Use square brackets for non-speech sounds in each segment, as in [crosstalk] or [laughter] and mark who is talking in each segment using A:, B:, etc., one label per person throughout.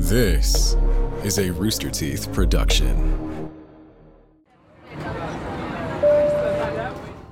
A: This is a Rooster Teeth production.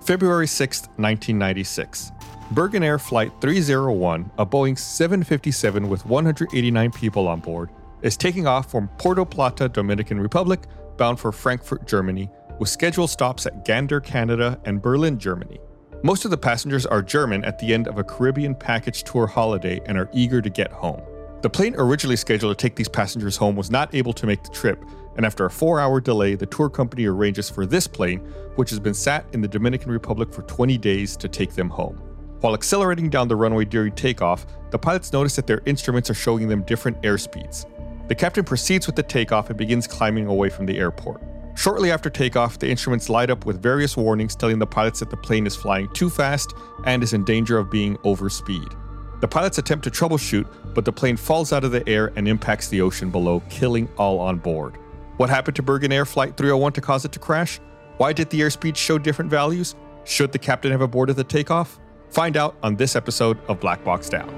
B: February 6, 1996. Birgenair Flight 301, a Boeing 757 with 189 people on board, is taking off from Puerto Plata, Dominican Republic, bound for Frankfurt, Germany, with scheduled stops at Gander, Canada, and Berlin, Germany. Most of the passengers are German at the end of a Caribbean package tour holiday and are eager to get home. The plane originally scheduled to take these passengers home was not able to make the trip, and after a four hour delay, the tour company arranges for this plane, which has been sat in the Dominican Republic for 20 days, to take them home. While accelerating down the runway during takeoff, the pilots notice that their instruments are showing them different airspeeds. The captain proceeds with the takeoff and begins climbing away from the airport. Shortly after takeoff, the instruments light up with various warnings telling the pilots that the plane is flying too fast and is in danger of being overspeed. The pilots attempt to troubleshoot, but the plane falls out of the air and impacts the ocean below, killing all on board. What happened to Birgenair Flight 301 to cause it to crash? Why did the airspeed show different values? Should the captain have aborted the takeoff? Find out on this episode of Black Box Down.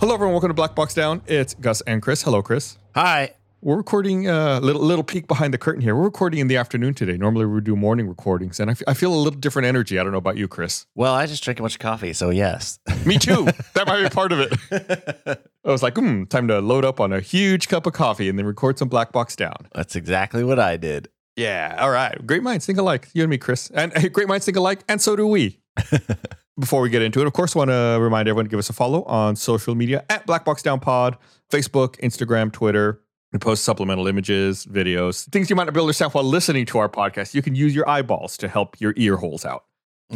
B: Hello, everyone. Welcome to Black Box Down. It's Gus and Chris. Hello, Chris.
C: Hi.
B: We're recording a uh, little, little peek behind the curtain here. We're recording in the afternoon today. Normally, we do morning recordings, and I, f- I feel a little different energy. I don't know about you, Chris.
C: Well, I just drank a bunch of coffee, so yes. [laughs]
B: Me too. that might be [laughs] part of it. I was like, hmm, time to load up on a huge cup of coffee and then record some Black Box Down.
C: That's exactly what I did.
B: Yeah. All right. Great minds think alike. You and me, Chris. And hey, great minds think alike, and so do we. [laughs] Before we get into it, of course, want to remind everyone to give us a follow on social media at Black Box Down Pod, Facebook, Instagram, Twitter. We post supplemental images, videos, things you might not be able to understand while listening to our podcast. You can use your eyeballs to help your ear holes out. [laughs]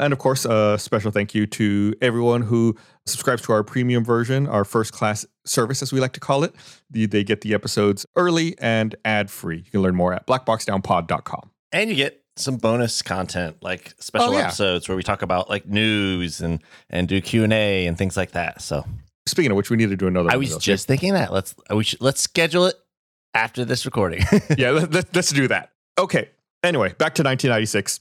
B: And of course, a special thank you to everyone who subscribes to our premium version, our first class service, as we like to call it. They get the episodes early and ad free. You can learn more at blackboxdownpod.com.
C: and you get some bonus content like special
B: Oh, yeah.
C: episodes where we talk about like news and and do Q&A and things like that. So,
B: Speaking of which, we need to do another
C: I was just thinking that. Let's we should, let's schedule it after this recording. [laughs]
B: yeah, let, let, let's do that. Okay. Anyway, back to 1996.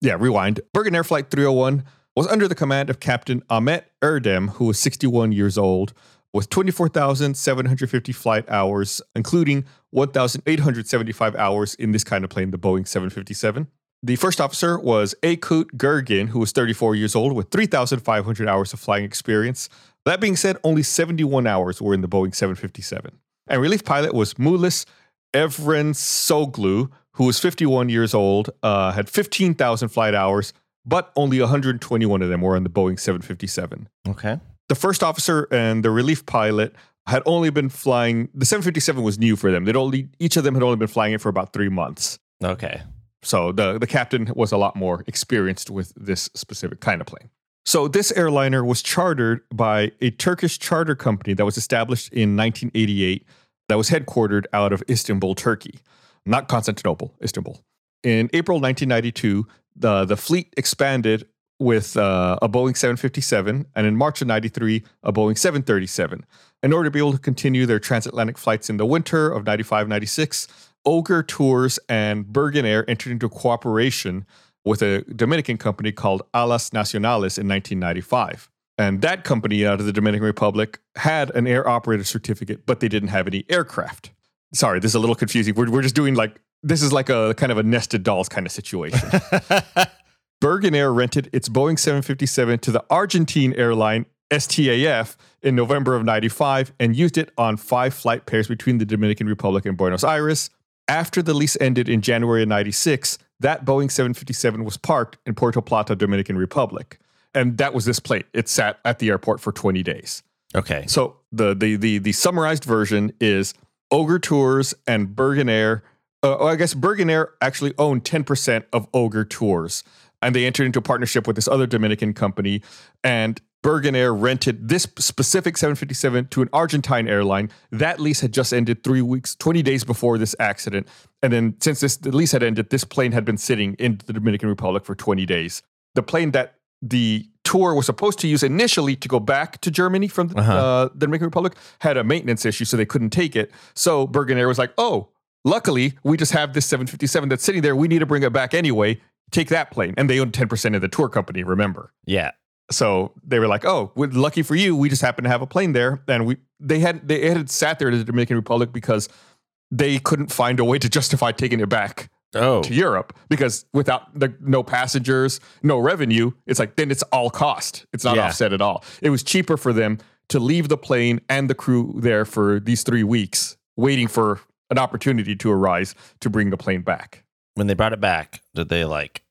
B: Yeah, rewind. Birgenair Flight 301 was under the command of Captain Ahmet Erdem, who was 61 years old, with 24,750 flight hours, including 1,875 hours in this kind of plane, the Boeing 757. The first officer was Aykut Gergin, who was 34 years old, with 3,500 hours of flying experience. That being said, only 71 hours were in the Boeing 757. And relief pilot was Mulis Evren Soglu, who was 51 years old, uh, had 15,000 flight hours, but only 121 of them were on the Boeing 757.
C: okay.
B: The first officer and the relief pilot had only been flying, the 757 was new for them. They'd only, each of them had only been flying it for about three months.
C: Okay.
B: So the, the captain was a lot more experienced with this specific kind of plane. So this airliner was chartered by a Turkish charter company that was established in 1988 that was headquartered out of Istanbul, Turkey, not Constantinople, Istanbul. In April 1992, the, the fleet expanded with uh, a Boeing 757 and in March of 93, a Boeing 737. In order to be able to continue their transatlantic flights in the winter of 95 96, Öger Tours and Birgenair entered into cooperation with a Dominican company called Alas Nacionales in 1995. And that company out of the Dominican Republic had an air operator certificate, but they didn't have any aircraft. Sorry, this is a little confusing. We're, we're just doing like, this is like a kind of a nested dolls kind of situation. [laughs] Birgenair rented its Boeing 757 to the Argentine airline STAF in November of 95 and used it on five flight pairs between the Dominican Republic and Buenos Aires. After the lease ended in January of 96, that Boeing 757 was parked in Puerto Plata, Dominican Republic. And that was this plane. It sat at the airport for 20 days.
C: Okay.
B: So the the the, the summarized version is Öger Tours and Birgenair. Uh, oh, I guess Birgenair actually owned 10% of Öger Tours, and they entered into a partnership with this other Dominican company. And Birgenair rented this specific 757 to an Argentine airline. That lease had just ended three weeks, 20 days before this accident. And then since this the lease had ended, this plane had been sitting in the Dominican Republic for 20 days. The plane that the tour was supposed to use initially to go back to Germany from the,
C: Uh-huh.
B: uh, the Dominican Republic had a maintenance issue, so they couldn't take it. So Birgenair was like, "Oh, luckily we just have this 757 that's sitting there. We need to bring it back anyway. Take that plane." And they own 10 percent of the tour company. Remember?
C: Yeah.
B: So they were like, "Oh, we're lucky for you, we just happen to have a plane there." And we they had they had sat there to the Dominican Republic because they couldn't find a way to justify taking it back
C: Oh,
B: to Europe because without the no passengers, no revenue, it's like then it's all cost. It's not
C: Yeah.
B: offset at all. It was cheaper for them to leave the plane and the crew there for these three weeks, waiting for an opportunity to arise to bring the plane back.
C: when they brought it back, did they like,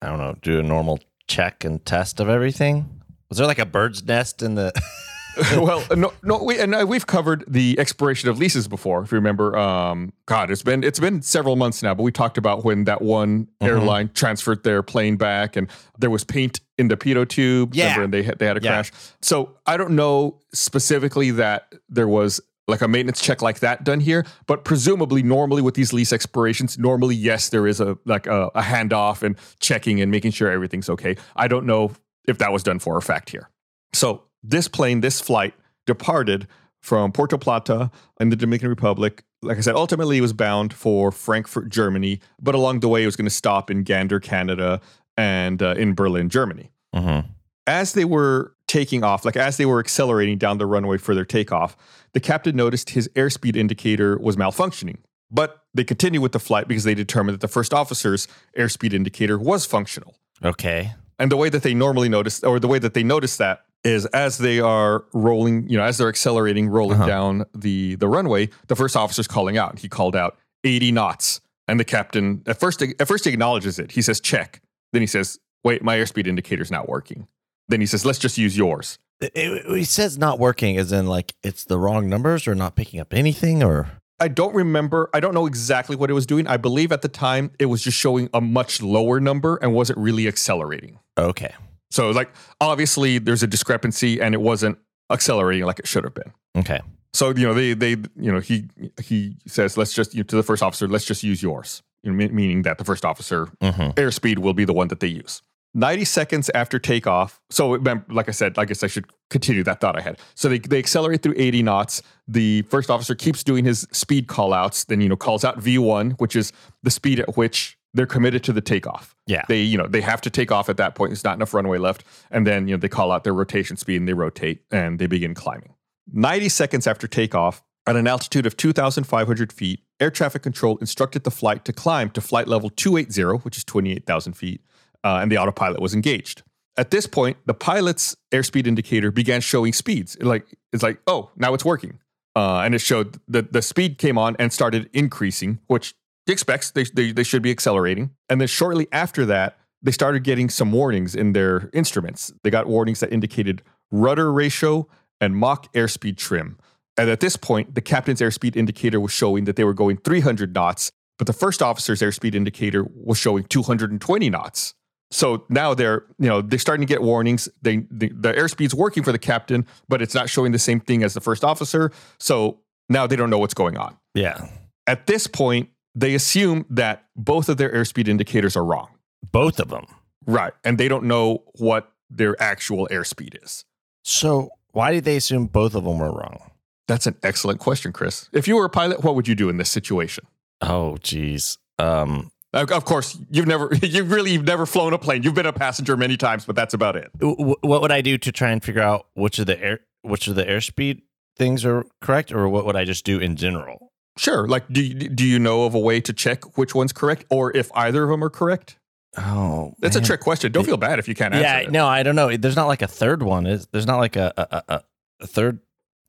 C: I don't know, do a normal check and test of everything? Was there like a bird's nest in the? [laughs]
B: well, no, no, we and uh, we've covered the expiration of leases before. If you remember, um, God, it's been it's been several months now, but we talked about when that one
C: Mhm.
B: airline transferred their plane back, and there was paint in the pitot tube.
C: Yeah.
B: remember, and they had, they had a
C: Yeah.
B: crash. So I don't know specifically that there was like a maintenance check like that done here, but presumably, normally with these lease expirations, normally yes, there is a like a, a handoff and checking and making sure everything's okay. I don't know if that was done for a fact here. So this plane, this flight departed from Puerto Plata in the Dominican Republic. Like I said, ultimately it was bound for Frankfurt, Germany, but along the way it was going to stop in Gander, Canada, and uh, in Berlin, Germany.
C: Mhm.
B: As they were taking off, like as they were accelerating down the runway for their takeoff, the captain noticed his airspeed indicator was malfunctioning. But they continued with the flight because they determined that the first officer's airspeed indicator was functional.
C: Okay.
B: And the way that they normally notice, or the way that they notice that is as they are rolling, you know, as they're accelerating, rolling
C: Uh-huh.
B: down the the runway, the first officer's calling out. He called out 80 knots. And the captain at first at first he acknowledges it. He says, check. Then he says, wait, my airspeed indicator's not working. Then he says, let's just use yours.
C: It, it- he says not working, as in like it's the wrong numbers or not picking up anything, or
B: I don't remember. I don't know exactly what it was doing. I believe at the time it was just showing a much lower number and wasn't really accelerating.
C: okay.
B: So like obviously there's a discrepancy and it wasn't accelerating like it should have been.
C: Okay.
B: So you know they they you know he he says let's just you know, to the first officer let's just use yours. You know, meaning that the first officer
C: hmm
B: airspeed will be the one that they use. 90 seconds after takeoff. So, like I said, I guess I should continue that thought I had. So, they, they accelerate through 80 knots. The first officer keeps doing his speed call outs, then, you know, calls out V1, which is the speed at which they're committed to the takeoff.
C: Yeah.
B: They, you know, they have to take off at that point. There's not enough runway left. And then, you know, they call out their rotation speed and they rotate and they begin climbing. 90 seconds after takeoff, at an altitude of 2,500 feet, air traffic control instructed the flight to climb to flight level 280, which is 28,000 feet, uh, and the autopilot was engaged. At this point, the pilot's airspeed indicator began showing speeds. It like it's like, oh, now it's working, uh, and it showed that the speed came on and started increasing, which he expects they, they they should be accelerating. And then shortly after that, they started getting some warnings in their instruments. They got warnings that indicated rudder ratio and Mach airspeed trim. And at this point, the captain's airspeed indicator was showing that they were going 300 knots, but the first officer's airspeed indicator was showing 220 knots. So now they're, you know, they're starting to get warnings. They the, the airspeed's working for the captain, but it's not showing the same thing as the first officer. So now they don't know what's going on.
C: Yeah.
B: At this point, they assume that both of their airspeed indicators are wrong.
C: Both of them.
B: Right. And they don't know what their actual airspeed is.
C: So why did they assume both of them were wrong?
B: That's an excellent question, Chris. If you were a pilot, what would you do in this situation?
C: Oh, geez. Um,
B: Of course, you've never, [laughs] you've really you've never flown a plane. You've been a passenger many times, but that's about it.
C: what would I do to try and figure out which of the air, which of the airspeed things are correct, or what would I just do in general?
B: Sure. Like, do you, do you know of a way to check which one's correct, or if either of them are correct?
C: Oh,
B: That's
C: man.
B: a trick question. Don't feel bad if you can't answer
C: Yeah,
B: it.
C: no, I don't know. There's not like a third one. Is there's not like a a, a, a third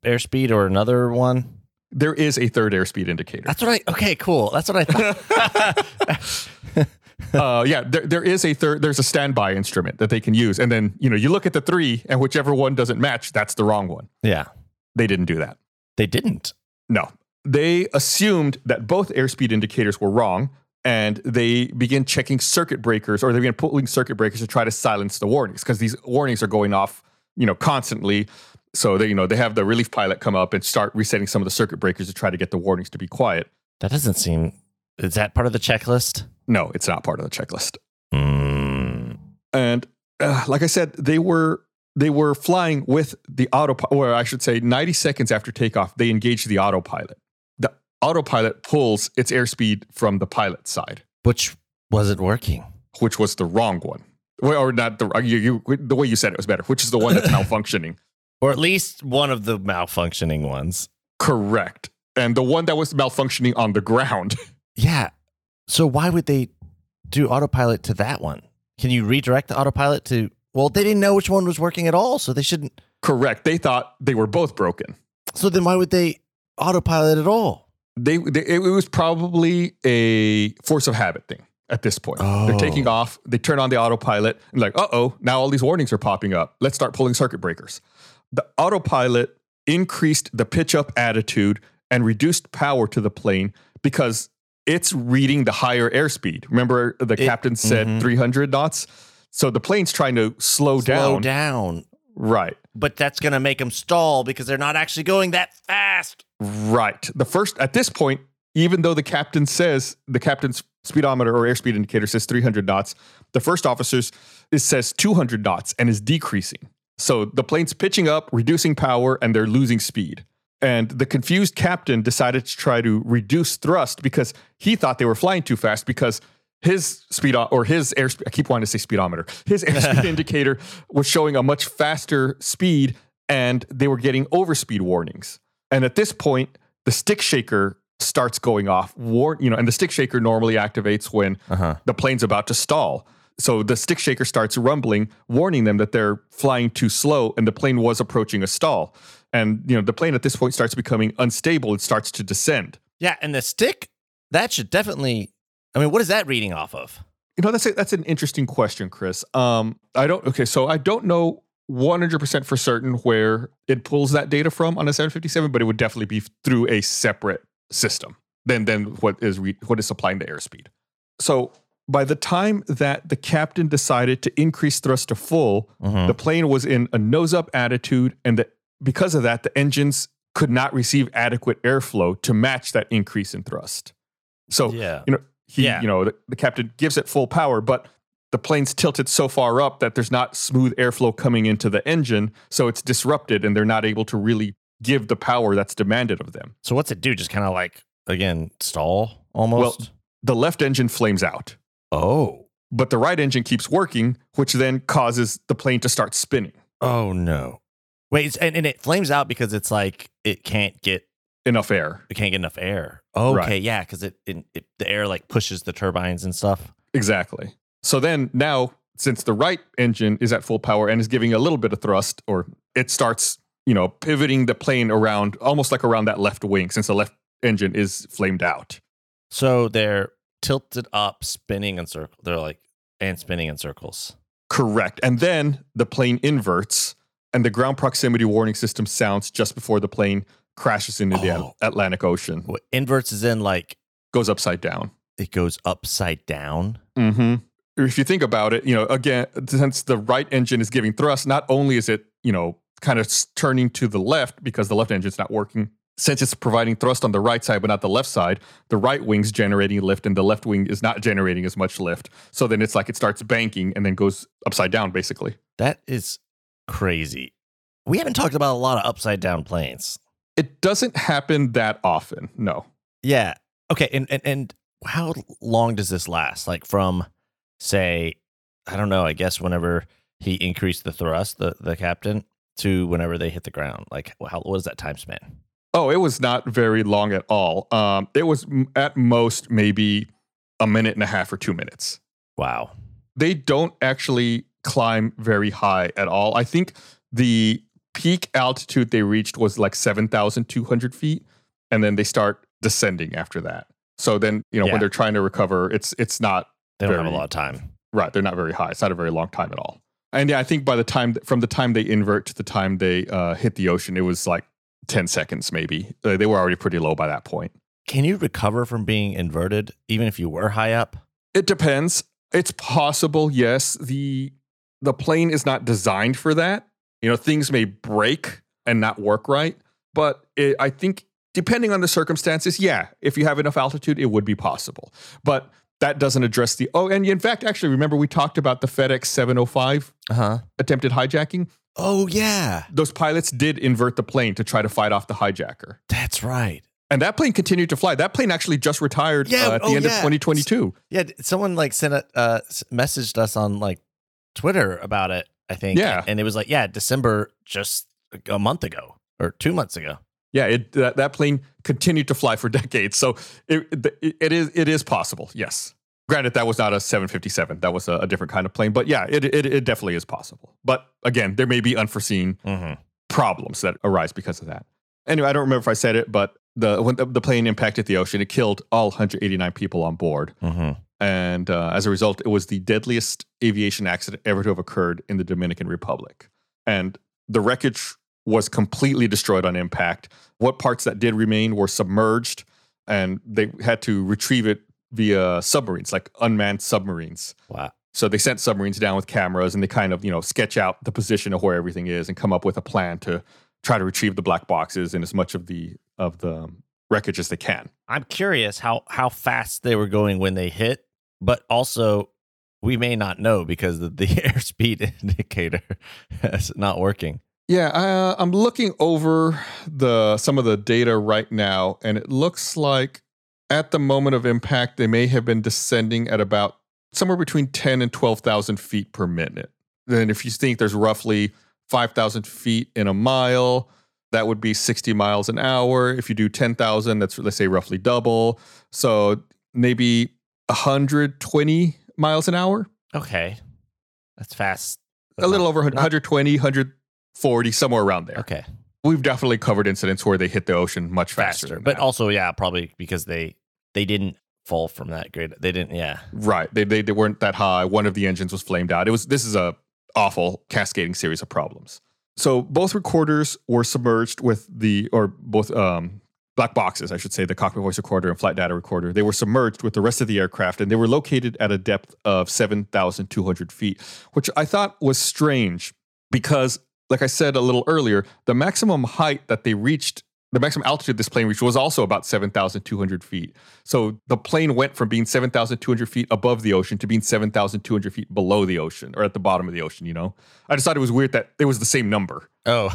C: airspeed or another one?
B: There is a third airspeed indicator.
C: That's what I. Okay, cool. That's what I thought. [laughs] [laughs]
B: uh, yeah, there, there is a third. There's a standby instrument that they can use, and then you know you look at the three, and whichever one doesn't match, that's the wrong one.
C: yeah,
B: They didn't do that.
C: they didn't.
B: No, they assumed that both airspeed indicators were wrong, and they began checking circuit breakers, or they began pulling circuit breakers to try to silence the warnings because these warnings are going off, you know, constantly. So they, you know, they have the relief pilot come up and start resetting some of the circuit breakers to try to get the warnings to be quiet.
C: That doesn't seem. Is that part of the checklist?
B: No, it's not part of the checklist.
C: Mm.
B: and uh, like I said, they were they were flying with the autopilot, or I should say, 90 seconds after takeoff, they engaged the autopilot. The autopilot pulls its airspeed from the pilot side,
C: Which wasn't working.
B: which was the wrong one. Well, or not the you, you, the way you said it was better, which is the one that's [laughs] malfunctioning.
C: Or at least one of the malfunctioning ones.
B: Correct. And the one that was malfunctioning on the ground. [laughs]
C: Yeah. So why would they do autopilot to that one? Can you redirect the autopilot to? Well, they didn't know which one was working at all, so they shouldn't.
B: Correct. They thought they were both broken.
C: So then why would they autopilot at all?
B: They, they it was probably a force of habit thing at this point. They're
C: Oh.
B: taking off. They turn on the autopilot and like, uh oh, now all these warnings are popping up. Let's start pulling circuit breakers. The autopilot increased the pitch up attitude and reduced power to the plane because it's reading the higher airspeed. Remember, the
C: It-
B: captain said
C: mhm.
B: 300 knots. So the plane's trying to slow,
C: Slow
B: down.
C: Slow down.
B: Right.
C: But that's going to make them stall because they're not actually going that fast.
B: Right. The first at this point, even though the captain says the captain's speedometer or airspeed indicator says 300 knots, the first officer's it says 200 knots and is decreasing. So the plane's pitching up, reducing power, and they're losing speed. And the confused captain decided to try to reduce thrust because he thought they were flying too fast because his speed or his airspeed, I keep wanting to say speedometer, his airspeed [laughs] indicator was showing a much faster speed and they were getting overspeed warnings. And at this point, the stick shaker starts going off. War, you know, and the stick shaker normally activates when
C: Uh huh.
B: the plane's about to stall. So the stick shaker starts rumbling, warning them that they're flying too slow and the plane was approaching a stall. And you know, the plane at this point starts becoming unstable. It starts to descend.
C: Yeah. And the stick, that should definitely. I mean, what is that reading off of?
B: You know, that's a, that's an interesting question, Chris. Um, I don't. Okay, so I don't know 100% for certain where it pulls that data from on a 757, but it would definitely be through a separate system than than what is re, what is supplying the airspeed. So by the time that the captain decided to increase thrust to full,
C: Mhm.
B: the plane was in a nose up attitude, and the, because of that, the engines could not receive adequate airflow to match that increase in thrust. So
C: yeah.
B: you know, he,
C: Yeah.
B: you know, the, the captain gives it full power, but the plane's tilted so far up that there's not smooth airflow coming into the engine, so it's disrupted, and they're not able to really give the power that's demanded of them.
C: So what's it do? Just kind of like again stall almost.
B: Well, The left engine flames out,
C: oh.
B: but the right engine keeps working, which then causes the plane to start spinning.
C: Oh no. Wait, and, and it flames out because it's like it can't get
B: Enough air.
C: it can't get enough air. Okay,
B: Right.
C: yeah, because it, it, it the air like pushes the turbines and stuff.
B: Exactly. So then now, since the right engine is at full power and is giving a little bit of thrust, or it starts, you know, pivoting the plane around almost like around that left wing, since the left engine is flamed out.
C: So they're tilted up, spinning in circles. They're like and spinning in circles.
B: Correct. And then the plane inverts and the ground proximity warning system sounds just before the plane crashes into the
C: Oh.
B: Atlantic Ocean,
C: What inverts is in like
B: goes upside down.
C: it goes upside down.
B: Mm-hmm. If you think about it, you know, again, since the right engine is giving thrust, not only is it, you know, kind of turning to the left because the left engine's not working, since it's providing thrust on the right side but not the left side, the right wing's generating lift and the left wing is not generating as much lift. So then it's like it starts banking and then goes upside down, basically.
C: That is crazy. We haven't talked about a lot of upside down planes.
B: It doesn't happen that often. No.
C: Yeah. Okay. And and and how long does this last? Like from say, I don't know, I guess whenever he increased the thrust, the the captain, to whenever they hit the ground. Like how what is that time span?
B: Oh, it was not very long at all. Um, it was m- at most maybe a minute and a half or two minutes.
C: Wow.
B: They don't actually climb very high at all. I think the peak altitude they reached was like 7,200 feet. And then they start descending after that. So then, you know,
C: Yeah.
B: when they're trying to recover, it's it's not
C: They don't have a lot of time.
B: right. They're not very high. It's not a very long time at all. And yeah, I think by the time from the time they invert to the time they uh, hit the ocean, it was like 10 seconds maybe. Uh, they were already pretty low by that point.
C: Can you recover from being inverted even if you were high up?
B: It depends. It's possible, yes. The the plane is not designed for that. You know, things may break and not work right, but it, I think depending on the circumstances, yeah, if you have enough altitude, it would be possible. But that doesn't address the oh, and in fact, actually, remember we talked about the FedEx 705
C: Uh-huh.
B: attempted hijacking?
C: Oh yeah.
B: Those pilots did invert the plane to try to fight off the hijacker.
C: That's right.
B: And that plane continued to fly. That plane actually just retired
C: Yeah,
B: uh, at the
C: oh,
B: end of
C: yeah.
B: 2022.
C: Yeah, someone like sent a uh messaged us on like Twitter about it. I think.
B: Yeah.
C: and it was like, yeah, December just a month ago or two months ago.
B: Yeah, it, that, that plane continued to fly for [laughs] decades. So it, it, it is it is possible. Yes. Granted, that was not a 757. That was a, a different kind of plane. But yeah, it, it, it definitely is possible. But again, there may be unforeseen
C: Mm-hmm.
B: problems that arise because of that. Anyway, I don't remember if I said it, but the when the, plane impacted the ocean, it killed all 189 people on board.
C: Mm-hmm.
B: And uh, as a result, it was the deadliest aviation accident ever to have occurred in the Dominican Republic. And the wreckage was completely destroyed on impact. What parts that did remain were submerged, and they had to retrieve it via submarines, like unmanned submarines.
C: Wow.
B: So they sent submarines down with cameras, and they kind of you know sketch out the position of where everything is, and come up with a plan to try to retrieve the black boxes and as much of the of the wreckage as they can.
C: I'm curious how how fast they were going when they hit, but also we may not know because the, the [laughs] airspeed indicator is not working.
B: Yeah, uh, I'm looking over the some of the data right now, and it looks like at the moment of impact, they may have been descending at about somewhere between 10 and 12,000 feet per minute. Then, if you think there's roughly 5,000 feet in a mile, that would be 60 miles an hour. If you do 10,000, that's let's say roughly double. So maybe 120 miles an hour,
C: Okay, that's fast.
B: a little over
C: not-
B: 120, 140, somewhere around there.
C: Okay,
B: We've definitely covered incidents where they hit the ocean much faster.
C: faster, but
B: that.
C: also yeah, probably because they they didn't fall from that grade. They didn't. Yeah.
B: right, they, they they weren't that high. One of the engines was flamed out. It was this is a awful cascading series of problems. So both recorders were submerged with the or both um, black boxes, I should say, the cockpit voice recorder and flight data recorder. They were submerged with the rest of the aircraft, and they were located at a depth of seven thousand two hundred feet, which I thought was strange because, like I said a little earlier, the maximum height that they reached. The maximum altitude this plane reached was also about 7,200 feet. So the plane went from being 7,200 feet above the ocean to being 7,200 feet below the ocean or at the bottom of the ocean, you know? I just thought it was weird that it was the same number.
C: Oh,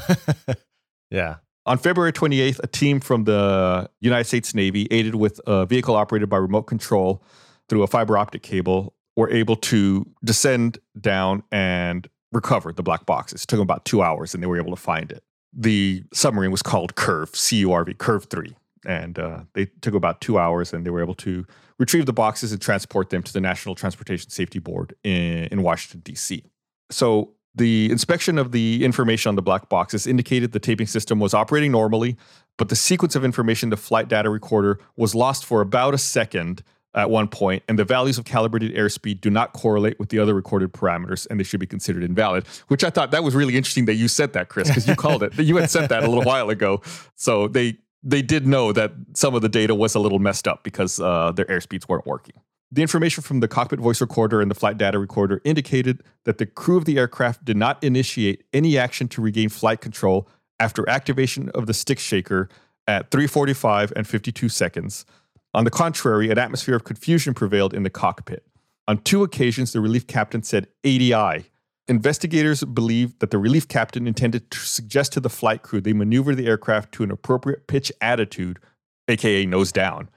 C: [laughs] yeah.
B: On February 28th, a team from the United States Navy, aided with a vehicle operated by remote control through a fiber optic cable, were able to descend down and recover the black boxes. It took them about two hours and they were able to find it. The submarine was called Curve, C U R V, Curve 3. And uh, they took about two hours and they were able to retrieve the boxes and transport them to the National Transportation Safety Board in, in Washington, D.C. So the inspection of the information on the black boxes indicated the taping system was operating normally, but the sequence of information in the flight data recorder was lost for about a second at one point, and the values of calibrated airspeed do not correlate with the other recorded parameters, and they should be considered invalid. Which I thought that was really interesting that you said that, Chris, because you called it. [laughs] You had said that a little while ago. So they they did know that some of the data was a little messed up because uh, their airspeeds weren't working. The information from the cockpit voice recorder and the flight data recorder indicated that the crew of the aircraft did not initiate any action to regain flight control after activation of the stick shaker at 3:45 and 52 seconds. On the contrary, an atmosphere of confusion prevailed in the cockpit. On two occasions, the relief captain said ADI. Investigators believe that the relief captain intended to suggest to the flight crew they maneuver the aircraft to an appropriate pitch attitude, aka nose down.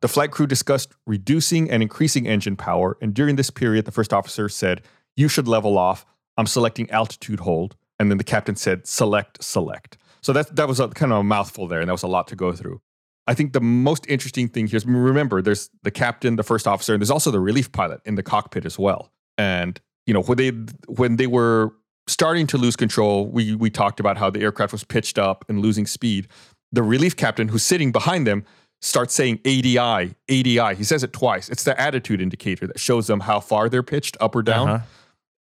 B: The flight crew discussed reducing and increasing engine power, and during this period, the first officer said, You should level off. I'm selecting altitude hold. And then the captain said, Select, select. So that, that was a, kind of a mouthful there, and that was a lot to go through. I think the most interesting thing here is remember, there's the captain, the first officer, and there's also the relief pilot in the cockpit as well. And you know when they when they were starting to lose control, we we talked about how the aircraft was pitched up and losing speed. The relief captain, who's sitting behind them, starts saying ADI, ADI. He says it twice. It's the attitude indicator that shows them how far they're pitched, up or down.
C: Uh-huh.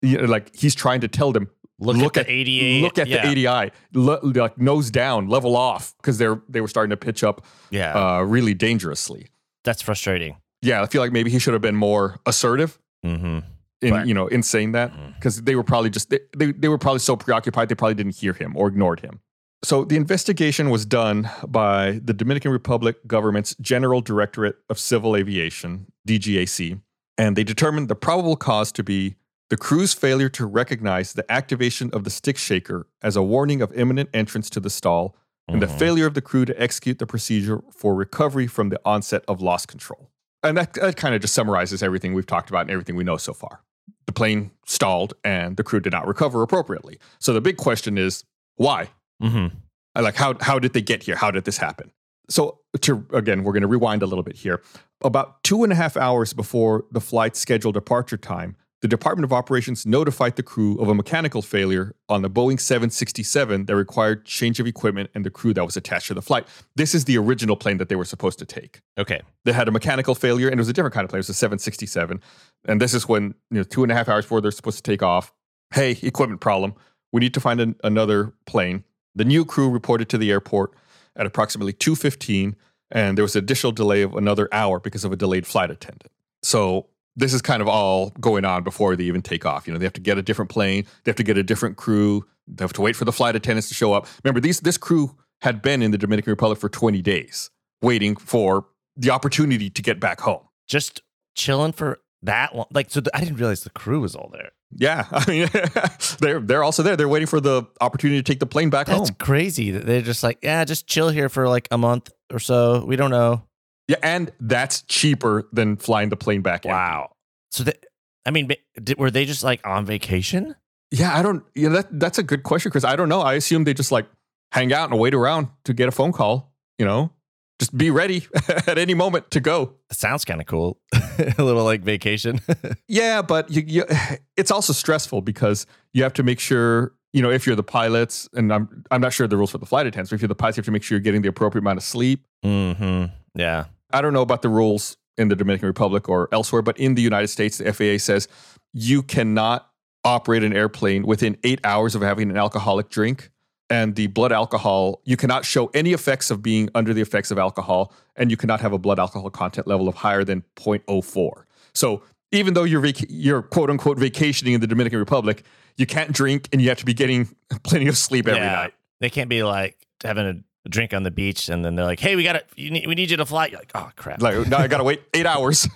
B: You know, like he's trying to tell them
C: Look, at the 88.
B: Look at
C: yeah.
B: the ADI. Lo- like nose down, level off, because they're they were starting to pitch up
C: Yeah,
B: uh, really dangerously.
C: that's frustrating.
B: Yeah, I feel like maybe he should have been more assertive
C: Mm-hmm.
B: in
C: But-
B: you know in saying that because they were probably just they, they, they were probably so preoccupied they probably didn't hear him or ignored him. So the investigation was done by the Dominican Republic government's General Directorate of Civil Aviation (DGAC), and they determined the probable cause to be the crew's failure to recognize the activation of the stick shaker as a warning of imminent entrance to the stall and the
C: Mhm.
B: failure of the crew to execute the procedure for recovery from the onset of loss control. And that, that kind of just summarizes everything we've talked about and everything we know so far. the plane stalled and the crew did not recover appropriately. So the big question is why?
C: Mm-hmm.
B: Like how how did they get here? How did this happen? So to again, we're going to rewind a little bit here. About two and a half hours before the flight's scheduled departure time, the Department of Operations notified the crew of a mechanical failure on the Boeing 767 that required change of equipment and the crew that was attached to the flight. This is the original plane that they were supposed to take.
C: Okay.
B: They had a mechanical failure, and it was a different kind of plane. It was a 767, and this is when you know two and a half hours before they're supposed to take off. Hey, equipment problem. We need to find an, another plane. The new crew reported to the airport at approximately 2:15, and there was an additional delay of another hour because of a delayed flight attendant. So this is kind of all going on before they even take off. You know, they have to get a different plane, they have to get a different crew, they have to wait for the flight attendants to show up. Remember, these this crew had been in the Dominican Republic for 20 days, waiting for the opportunity to get back home.
C: Just chilling for that long. Like, so the, I didn't realize the crew was all there.
B: Yeah, [laughs] I mean, they're they're also there. They're waiting for the opportunity to take the plane back
C: That's
B: home.
C: That's crazy. that They're just like, yeah, just chill here for like a month or so. We don't know.
B: Yeah, and that's cheaper than flying the plane back.
C: Wow. So that, I mean, did, were they just like on vacation?
B: Yeah, I don't. Yeah, that that's a good question, Chris. I don't know. I assume they just like hang out and wait around to get a phone call. You know, just be ready [laughs] at any moment to go.
C: sounds kind of cool. [laughs] a little like vacation. [laughs]
B: Yeah, but you, you, [sighs] it's also stressful because you have to make sure you know if you're the pilots, and I'm I'm not sure the rules for the flight attendants. But if you're the pilots, you have to make sure you're getting the appropriate amount of sleep.
C: mm-hmm. Yeah.
B: I don't know about the rules in the Dominican Republic or elsewhere, but in the United States, the FAA says you cannot operate an airplane within eight hours of having an alcoholic drink. And the blood alcohol, you cannot show any effects of being under the effects of alcohol, and you cannot have a blood alcohol content level of higher than 0.04. So even though you're vac- you're quote unquote vacationing in the Dominican Republic, you can't drink and you have to be getting [laughs] plenty of sleep every
C: Yeah.
B: night.
C: They can't be like having a drink on the beach and then they're like, hey, we got to, need, we need you to fly. You're like, oh, crap.
B: Like now I gotta wait [laughs] eight hours.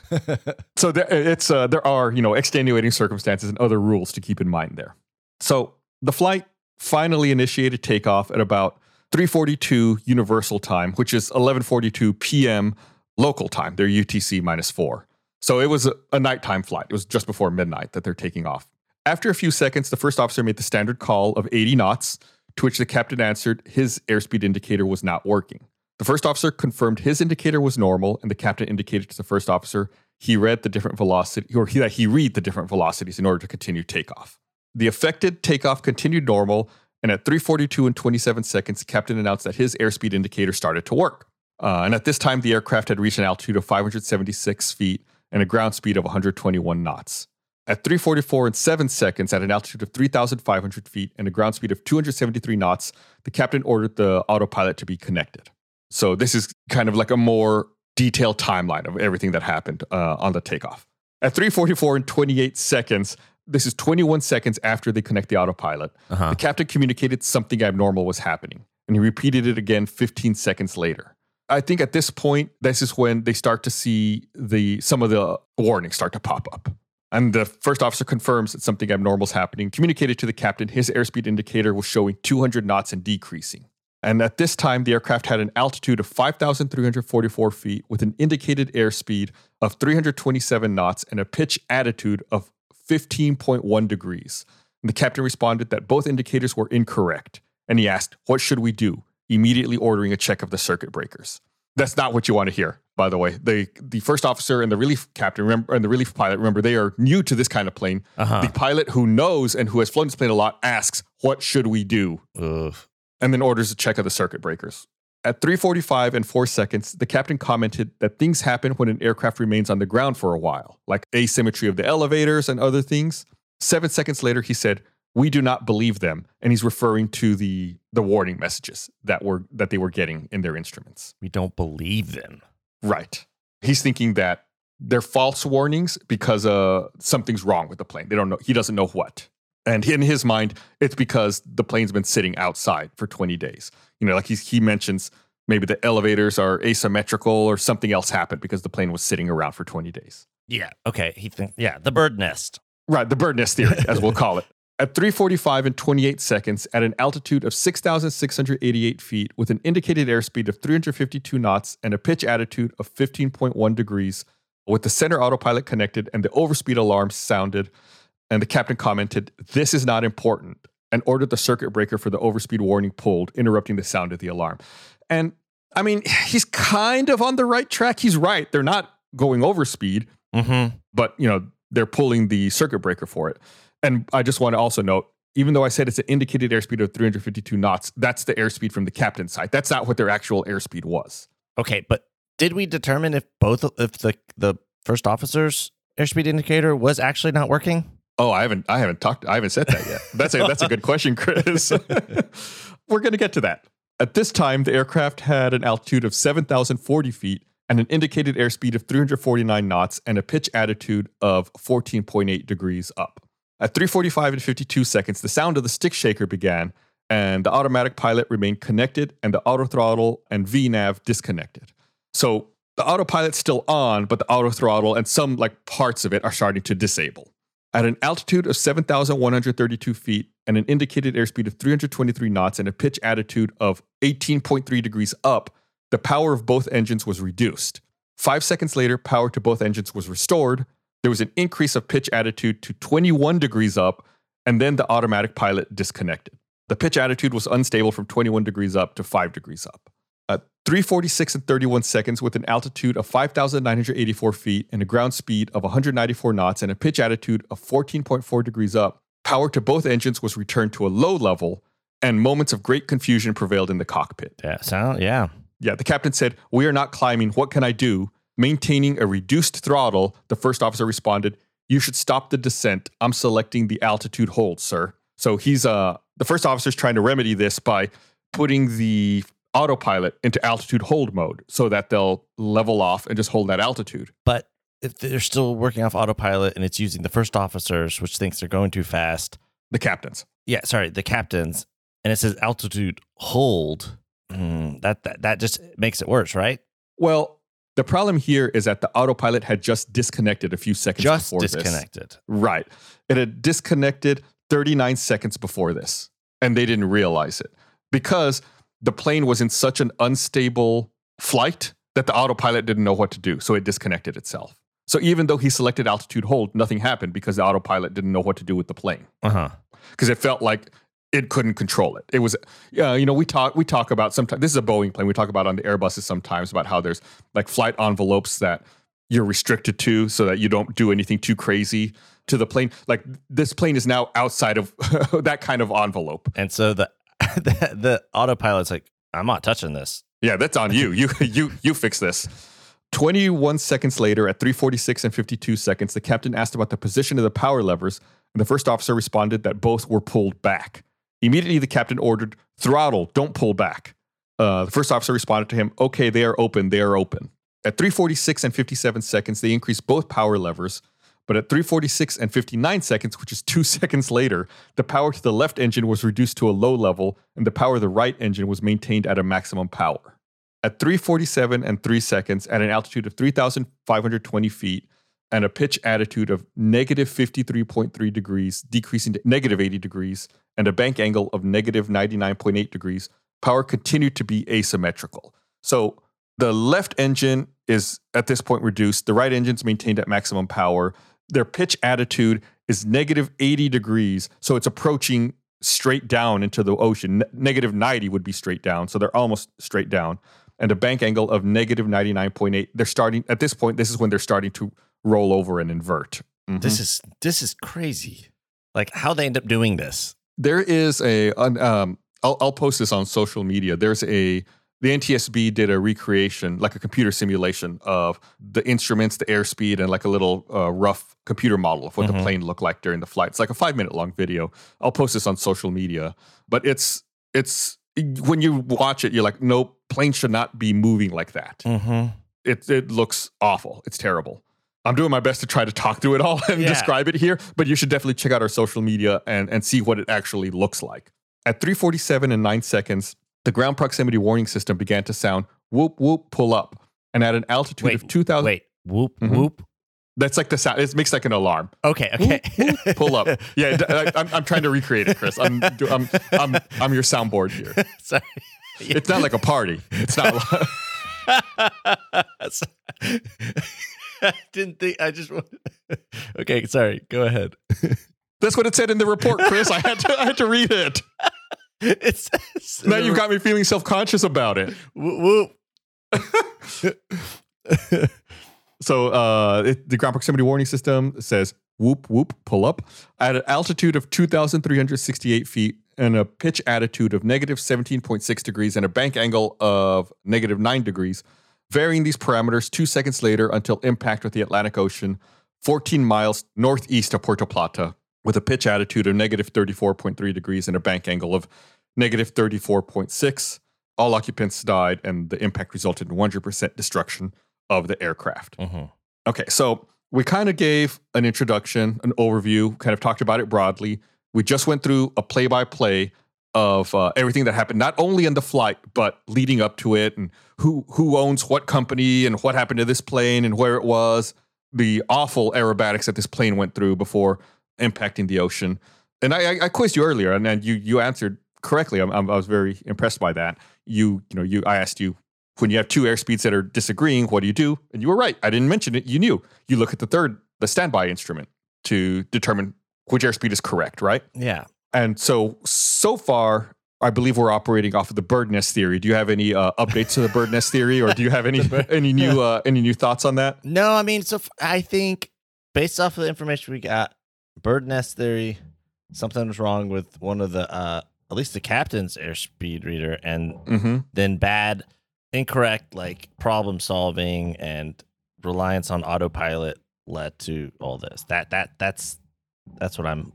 B: so there, it's uh, there are you know extenuating circumstances and other rules to keep in mind there. So the flight finally initiated takeoff at about 3:42 Universal Time, which is 11:42 p.m. local time. They're UTC minus four. So it was a, a nighttime flight. It was just before midnight that they're taking off. After a few seconds, the first officer made the standard call of 80 knots, to which the captain answered his airspeed indicator was not working. The first officer confirmed his indicator was normal, and the captain indicated to the first officer he read the different velocity or he, that he read the different velocities in order to continue takeoff. The affected takeoff continued normal, and at 3:42 and 27 seconds, the captain announced that his airspeed indicator started to work. Uh, and at this time, the aircraft had reached an altitude of 576 feet and a ground speed of 121 knots. At 3:44 and 7 seconds, at an altitude of 3,500 feet and a ground speed of 273 knots, the captain ordered the autopilot to be connected. So this is kind of like a more detailed timeline of everything that happened uh, on the takeoff. At 3:44 and 28 seconds, this is 21 seconds after they connect the autopilot.
C: Uh-huh.
B: The captain communicated something abnormal was happening, and he repeated it again 15 seconds later. I think at this point, this is when they start to see the some of the warnings start to pop up. And the first officer confirms that something abnormal is happening, communicated to the captain his airspeed indicator was showing 200 knots and decreasing. And at this time, the aircraft had an altitude of 5,344 feet with an indicated airspeed of 327 knots and a pitch attitude of 15.1 degrees. And the captain responded that both indicators were incorrect. And he asked, What should we do? Immediately ordering a check of the circuit breakers. That's not what you want to hear, by the way. The the first officer and the relief captain remember, and the relief pilot, remember, they are new to this kind of plane.
C: Uh-huh.
B: The pilot who knows and who has flown this plane a lot asks, What should we do?
C: Ugh.
B: and then orders a check of the circuit breakers. At 3:45 and 4 seconds, the captain commented that things happen when an aircraft remains on the ground for a while, like asymmetry of the elevators and other things. 7 seconds later he said, "We do not believe them." And he's referring to the the warning messages that were that they were getting in their instruments.
C: We don't believe them.
B: Right. He's thinking that they're false warnings because uh something's wrong with the plane. They don't know he doesn't know what. And in his mind, it's because the plane's been sitting outside for 20 days. You know, like he, he mentions maybe the elevators are asymmetrical or something else happened because the plane was sitting around for 20 days.
C: Yeah. Okay. He think yeah, the bird nest.
B: Right, the bird nest theory, as we'll call it. At 3:45 and 28 seconds, at an altitude of 6,688 feet, with an indicated airspeed of 352 knots and a pitch attitude of 15.1 degrees, with the center autopilot connected and the overspeed alarm sounded, And the captain commented, This is not important, and ordered the circuit breaker for the overspeed warning pulled, interrupting the sound of the alarm. And I mean, [sighs] he's kind of on the right track. He's right. They're not going over speed,
C: Mm-hmm.
B: but you know, they're pulling the circuit breaker for it. And I just want to also note, even though I said it's an indicated airspeed of 352 knots, that's the airspeed from the captain's side. That's not what their actual airspeed was.
C: Okay, but did we determine if both if the the first officer's airspeed indicator was actually not working?
B: Oh, I haven't I haven't talked I haven't said that yet. That's a that's a good question, Chris. [laughs] We're gonna get to that. At this time, the aircraft had an altitude of 7,040 feet and an indicated airspeed of 349 knots and a pitch attitude of 14.8 degrees up. At 345 and 52 seconds, the sound of the stick shaker began, and the automatic pilot remained connected and the auto throttle and VNAV disconnected. So the autopilot's still on, but the auto throttle and some like parts of it are starting to disable. At an altitude of 7,132 feet and an indicated airspeed of 323 knots and a pitch attitude of 18.3 degrees up, the power of both engines was reduced. Five seconds later, power to both engines was restored. There was an increase of pitch attitude to 21 degrees up, and then the automatic pilot disconnected. The pitch attitude was unstable from 21 degrees up to 5 degrees up. At 346 and 31 seconds, with an altitude of 5,984 feet and a ground speed of 194 knots and a pitch attitude of 14.4 degrees up, power to both engines was returned to a low level, and moments of great confusion prevailed in the cockpit.
C: Yeah, sound yeah.
B: Yeah, the captain said, We are not climbing. What can I do? Maintaining a reduced throttle, the first officer responded, You should stop the descent. I'm selecting the altitude hold, sir. So he's uh the first officer's trying to remedy this by putting the autopilot into altitude hold mode so that they'll level off and just hold that altitude.
C: But if they're still working off autopilot and it's using the first officers, which thinks they're going too fast.
B: The captains.
C: Yeah, sorry, the captains, and it says altitude hold. mm, that, that that just makes it worse, right?
B: Well, the problem here is that the autopilot had just disconnected a few seconds
C: Just
B: before this.
C: disconnected.
B: Right. It had disconnected 39 seconds before this, and they didn't realize it because the plane was in such an unstable flight that the autopilot didn't know what to do. So it disconnected itself. So even though he selected altitude hold, nothing happened because the autopilot didn't know what to do with the plane
C: Uh huh.
B: because it felt like it couldn't control it. It was, yeah, you know, we talk we talk about sometimes. This is a Boeing plane. We talk about on the Airbuses sometimes about how there's like flight envelopes that you're restricted to, so that you don't do anything too crazy to the plane. Like this plane is now outside of [laughs] that kind of envelope.
C: And so the, [laughs] the the autopilot's like, I'm not touching this.
B: Yeah, that's on you. You [laughs] you you fix this. 21 seconds later, at 346 and 52 seconds, the captain asked about the position of the power levers, and the first officer responded that both were pulled back. Immediately, the captain ordered, Throttle, don't pull back. Uh, the first officer responded to him, Okay, they are open, they are open. At 346 and 57 seconds, they increased both power levers, but at 346 and 59 seconds, which is two [laughs] seconds later, the power to the left engine was reduced to a low level, and the power of the right engine was maintained at a maximum power. At 347 and 3 seconds, at an altitude of 3,520 feet and a pitch attitude of negative 53.3 degrees, decreasing to negative 80 degrees, and a bank angle of negative 99.8 degrees, power continued to be asymmetrical. So the left engine is at this point reduced, the right engine's maintained at maximum power. Their pitch attitude is negative 80 degrees, so it's approaching straight down into the ocean. negative 90 would be straight down, so they're almost straight down. And a bank angle of negative 99.8. They're starting, at this point, this is when they're starting to roll over and invert. Mhm.
C: This is this is crazy. Like how they end up doing this.
B: there is a an, um I'll, I'll post this on social media there's a the ntsb did a recreation like a computer simulation of the instruments the airspeed and like a little uh, rough computer model of what
C: Mhm.
B: the plane looked like during the flight it's like a five minute long video i'll post this on social media but it's it's when you watch it you're like no plane should not be moving like that
C: Mm-hmm.
B: it, it looks awful it's terrible I'm doing my best to try to talk through it all [laughs] and
C: Yeah.
B: describe it here, but you should definitely check out our social media and, and see what it actually looks like. At 347 and 9 seconds, the ground proximity warning system began to sound whoop whoop pull up. And at an altitude
C: Wait,
B: of 2000
C: Wait, whoop
B: Mhm.
C: whoop.
B: that's like the sound it makes like an alarm.
C: Okay, okay.
B: Pull up. [laughs] Yeah, I, am I'm trying to recreate it, Chris. I'm I'm I'm, I'm your soundboard here. [laughs]
C: Sorry.
B: It's not like a party. It's not
C: I [laughs] didn't think. I just. want- [laughs] okay, sorry. Go ahead. [laughs]
B: That's what it said in the report, Chris. I had to I had to read it.
C: It says
B: Now you've got me feeling self-conscious about it.
C: whoop, whoop.
B: So uh, it, the ground proximity warning system says whoop whoop pull up at an altitude of 2,368 feet and a pitch attitude of negative 17.6 degrees and a bank angle of negative 9 degrees, varying these parameters two seconds later until impact with the Atlantic Ocean, 14 miles northeast of Puerto Plata, with a pitch attitude of negative 34.3 degrees and a bank angle of negative 34.6. All occupants died, and the impact resulted in 100% destruction of the aircraft.
C: Mhm.
B: Okay, so we kind of gave an introduction, an overview, kind of talked about it broadly. We just went through a play by play of uh, everything that happened, not only in the flight, but leading up to it and who, who owns what company and what happened to this plane and where it was, the awful aerobatics that this plane went through before impacting the ocean. And I, I, I quizzed you earlier, and then you, you answered correctly. I'm, I'm, I was very impressed by that. You, you know, you, I asked you when you have two airspeeds that are disagreeing, what do you do? And you were right. I didn't mention it. You knew. You look at the third, the standby instrument to determine which airspeed is correct, right?
C: Yeah.
B: And so, so far, I believe we're operating off of the bird nest theory. Do you have any uh, updates to the bird nest theory, or do you have any [laughs] any new uh, any new thoughts on that?
C: No, I mean, so f- I think based off of the information we got, bird nest theory, something was wrong with one of the, uh, at least the captain's airspeed reader, and
B: Mm-hmm.
C: then bad, incorrect, like problem solving and reliance on autopilot led to all this. That that that's that's what I'm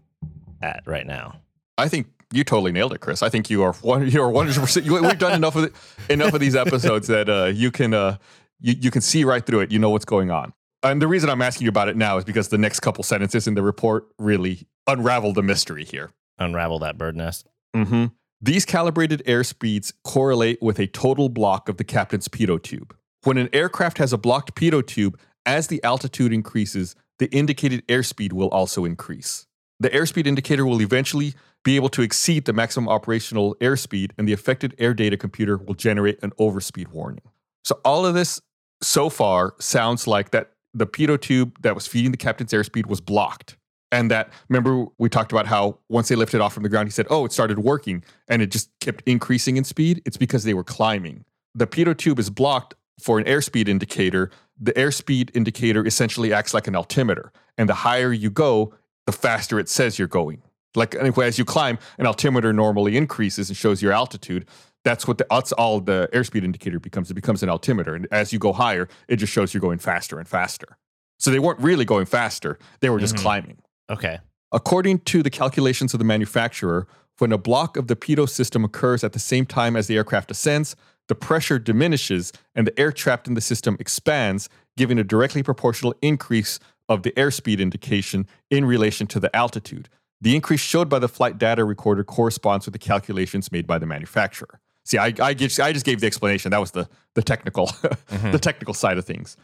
C: at right now.
B: I think you totally nailed it, Chris. I think you are one. [laughs] You are one hundred percent. We've done enough of it, enough of these episodes that uh, you can uh, you you can see right through it. You know what's going on. And the reason I'm asking you about it now is because the next couple sentences in the report really unravel the mystery here.
C: Unravel that bird nest.
B: Mm-hmm. These calibrated airspeeds correlate with a total block of the captain's pitot tube. When an aircraft has a blocked pitot tube, as the altitude increases, the indicated airspeed will also increase. The airspeed indicator will eventually be able to exceed the maximum operational airspeed, and the affected air data computer will generate an overspeed warning. So, all of this so far sounds like that the pitot tube that was feeding the captain's airspeed was blocked. And that, remember, we talked about how once they lifted off from the ground, he said, Oh, it started working and it just kept increasing in speed. It's because they were climbing. The pitot tube is blocked for an airspeed indicator. The airspeed indicator essentially acts like an altimeter. And the higher you go, the faster it says you're going. Like anyway, as you climb, an altimeter normally increases and shows your altitude. That's what the, that's all the airspeed indicator becomes. It becomes an altimeter, and as you go higher, it just shows you're going faster and faster. So they weren't really going faster; they were just
C: Mhm.
B: climbing.
C: Okay.
B: According to the calculations of the manufacturer, when a block of the pitot system occurs at the same time as the aircraft ascends, the pressure diminishes and the air trapped in the system expands, giving a directly proportional increase of the airspeed indication in relation to the altitude. The increase showed by the flight data recorder corresponds with the calculations made by the manufacturer. See, I, I, just, I just gave the explanation. That was the, the technical [laughs] the technical side of things.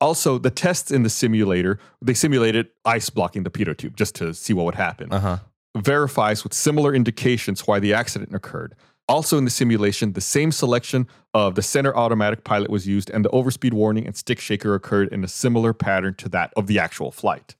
B: Also, the tests in the simulator, they simulated ice blocking the pitot tube just to see what would happen
C: Uh huh.
B: verifies with similar indications why the accident occurred. Also, in the simulation, the same selection of the center automatic pilot was used, and the overspeed warning and stick shaker occurred in a similar pattern to that of the actual flight.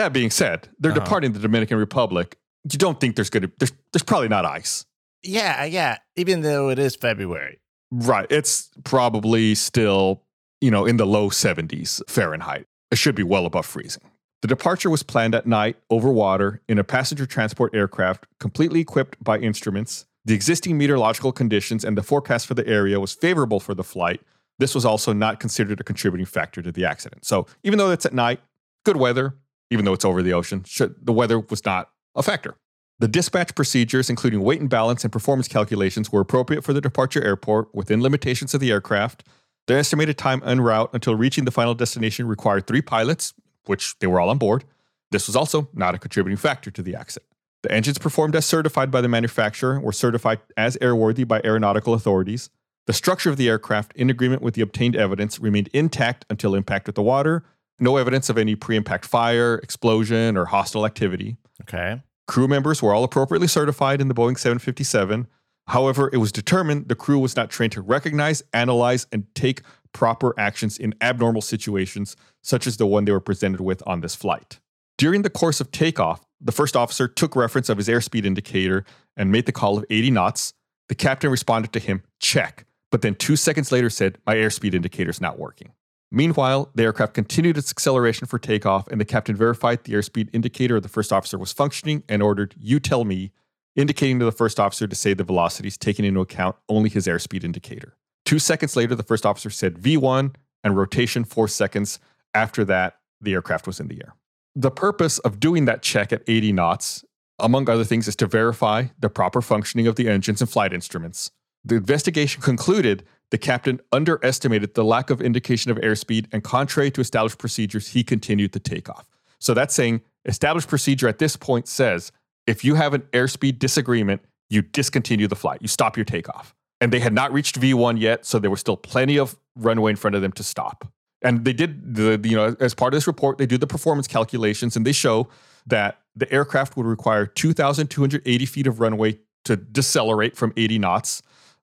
B: That being said, they're
C: Uh-huh.
B: departing the Dominican Republic. You don't think there's gonna there's there's probably not ice.
C: Yeah, yeah. Even though it is February.
B: Right. It's probably still, you know, in the low 70s Fahrenheit. It should be well above freezing. The departure was planned at night over water in a passenger transport aircraft completely equipped by instruments. The existing meteorological conditions and the forecast for the area was favorable for the flight. This was also not considered a contributing factor to the accident. So, even though it's at night, good weather, even though it's over the ocean, should, the weather was not a factor. The dispatch procedures, including weight and balance and performance calculations, were appropriate for the departure airport within limitations of the aircraft. The estimated time en route until reaching the final destination required three pilots, which they were all on board. This was also not a contributing factor to the accident. The engines performed as certified by the manufacturer were certified as airworthy by aeronautical authorities. The structure of the aircraft, in agreement with the obtained evidence, remained intact until impact with the water. No evidence of any pre impact fire, explosion, or hostile activity.
C: Okay.
B: Crew members were all appropriately certified in the Boeing 757. However, it was determined the crew was not trained to recognize, analyze, and take proper actions in abnormal situations, such as the one they were presented with on this flight. During the course of takeoff, the first officer took reference of his airspeed indicator and made the call of 80 knots. The captain responded to him, check, but then two seconds later said, my airspeed indicator is not working. Meanwhile, the aircraft continued its acceleration for takeoff, and the captain verified the airspeed indicator of the first officer was functioning and ordered, You tell me, indicating to the first officer to say the velocities, taking into account only his airspeed indicator. Two seconds later, the first officer said V1 and rotation four seconds. After that, the aircraft was in the air. The purpose of doing that check at 80 knots, among other things, is to verify the proper functioning of the engines and flight instruments. The investigation concluded the captain underestimated the lack of indication of airspeed, and contrary to established procedures, he continued the takeoff. So that's saying established procedure at this point says if you have an airspeed disagreement, you discontinue the flight, you stop your takeoff. And they had not reached V1 yet, so there was still plenty of runway in front of them to stop. And they did the, you know, as part of this report, they do the performance calculations and they show that the aircraft would require 2,280 feet of runway to decelerate from 80 knots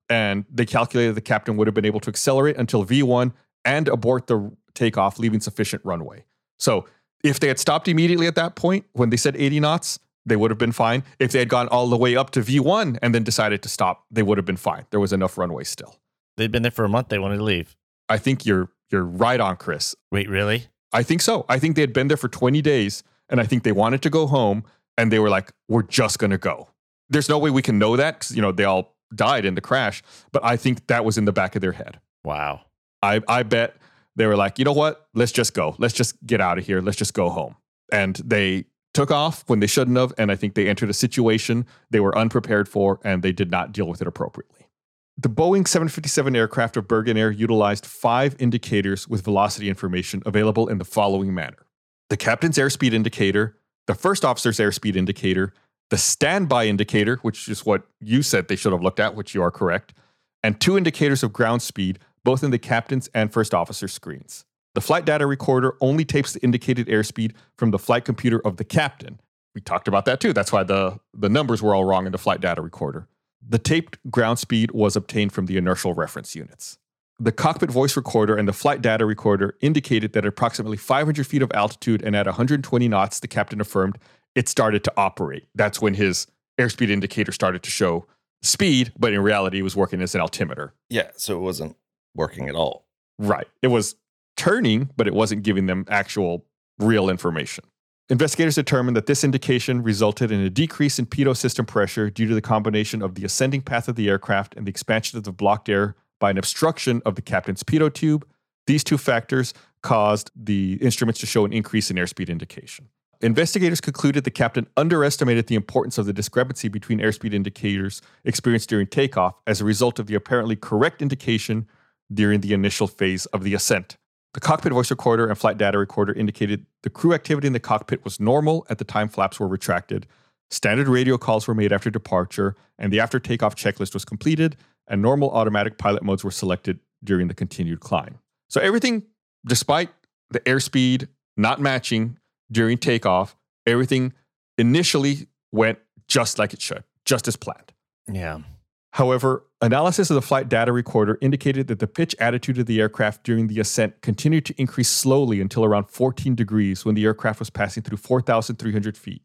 B: and they calculated the captain would have been able to accelerate until V1 and abort the takeoff, leaving sufficient runway. So if they had stopped immediately at that point when they said 80 knots, they would have been fine. If they had gone all the way up to V1 and then decided to stop, they would have been fine. There was enough runway still.
C: They'd been there for a month. They wanted to leave.
B: I think you're you're right on, Chris.
C: Wait, really?
B: I think so. I think they had been there for 20 days and I think they wanted to go home and they were like, we're just going to go. There's no way we can know that because, you know, they all died in the crash, but I think that was in the back of their head.
C: Wow.
B: I, I bet they were like, you know what? Let's just go. Let's just get out of here. Let's just go home. And they took off when they shouldn't have. And I think they entered a situation they were unprepared for and they did not deal with it appropriately. The Boeing 757 aircraft of Birgenair utilized five indicators with velocity information available in the following manner the captain's airspeed indicator, the first officer's airspeed indicator, the standby indicator, which is what you said they should have looked at, which you are correct, and two indicators of ground speed, both in the captain's and first officer screens. The flight data recorder only tapes the indicated airspeed from the flight computer of the captain. We talked about that too. That's why the, the numbers were all wrong in the flight data recorder. The taped ground speed was obtained from the inertial reference units. The cockpit voice recorder and the flight data recorder indicated that at approximately 500 feet of altitude and at 120 knots, the captain affirmed it started to operate. That's when his airspeed indicator started to show speed, but in reality, it was working as an altimeter.
D: Yeah, so it wasn't working at all.
B: Right. It was turning, but it wasn't giving them actual real information. Investigators determined that this indication resulted in a decrease in pitot system pressure due to the combination of the ascending path of the aircraft and the expansion of the blocked air by an obstruction of the captain's pitot tube. These two factors caused the instruments to show an increase in airspeed indication. Investigators concluded the captain underestimated the importance of the discrepancy between airspeed indicators experienced during takeoff as a result of the apparently correct indication during the initial phase of the ascent. The cockpit voice recorder and flight data recorder indicated the crew activity in the cockpit was normal at the time flaps were retracted. Standard radio calls were made after departure, and the after takeoff checklist was completed, and normal automatic pilot modes were selected during the continued climb. So everything, despite the airspeed not matching, during takeoff, everything initially went just like it should, just as planned.
C: Yeah.
B: However, analysis of the flight data recorder indicated that the pitch attitude of the aircraft during the ascent continued to increase slowly until around 14 degrees when the aircraft was passing through 4,300 feet.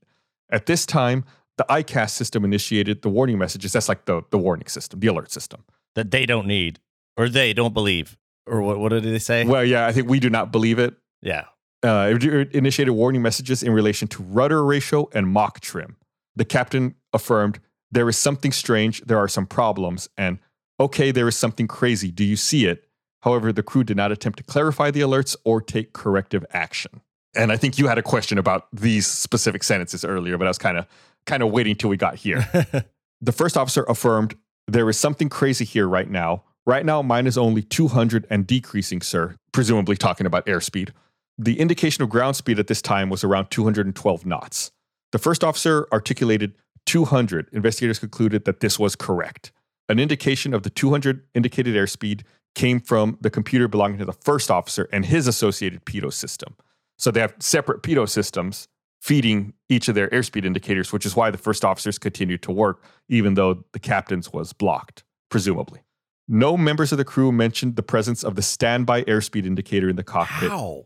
B: At this time, the EICAS system initiated the warning messages. That's like the, the warning system, the alert system.
C: That they don't need or they don't believe. Or what, what did they say?
B: Well, yeah, I think we do not believe it.
C: yeah.
B: Uh, it initiated warning messages in relation to rudder ratio and Mach trim. The captain affirmed, There is something strange, there are some problems, and okay, there is something crazy. Do you see it? However, the crew did not attempt to clarify the alerts or take corrective action. And I think you had a question about these specific sentences earlier, but I was kind of kind of waiting till we got here. [laughs] the first officer affirmed, There is something crazy here right now. Right now, mine is only 200 and decreasing, sir, presumably talking about airspeed. The indication of ground speed at this time was around 212 knots. The first officer articulated 200. Investigators concluded that this was correct. An indication of the 200 indicated airspeed came from the computer belonging to the first officer and his associated pitot system. So they have separate pitot systems feeding each of their airspeed indicators, which is why the first officers continued to work, even though the captain's was blocked, presumably. No members of the crew mentioned the presence of the standby airspeed indicator in the cockpit.
C: How?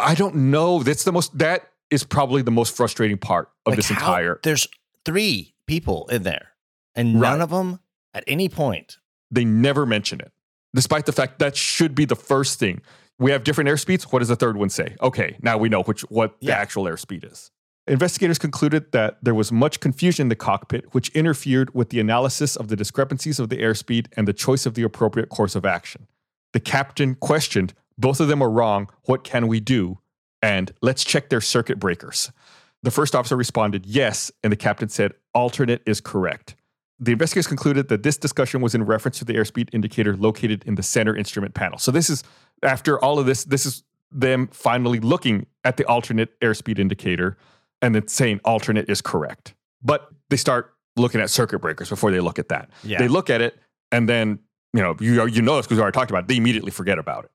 B: I don't know. That's the most that is probably the most frustrating part of
C: Like,
B: this
C: how-
B: entire.
C: There's three people in there, and none of them at any point.
B: They never mention it, despite the fact that should be the first thing. We have different airspeeds. What does the third one say? Okay, now we know which what the actual airspeed is. Investigators concluded that there was much confusion in the cockpit, which interfered with the analysis of the discrepancies of the airspeed and the choice of the appropriate course of action. The captain questioned, Both of them are wrong. What can we do? And let's check their circuit breakers. The first officer responded, Yes. And the captain said, Alternate is correct. The investigators concluded that this discussion was in reference to the airspeed indicator located in the center instrument panel. So, this is after all of this, this is them finally looking at the alternate airspeed indicator and then saying alternate is correct. But they start looking at circuit breakers before they look at that.
C: Yeah.
B: They look at it and then, you know, you, you know this because we already talked about it. They immediately forget about it.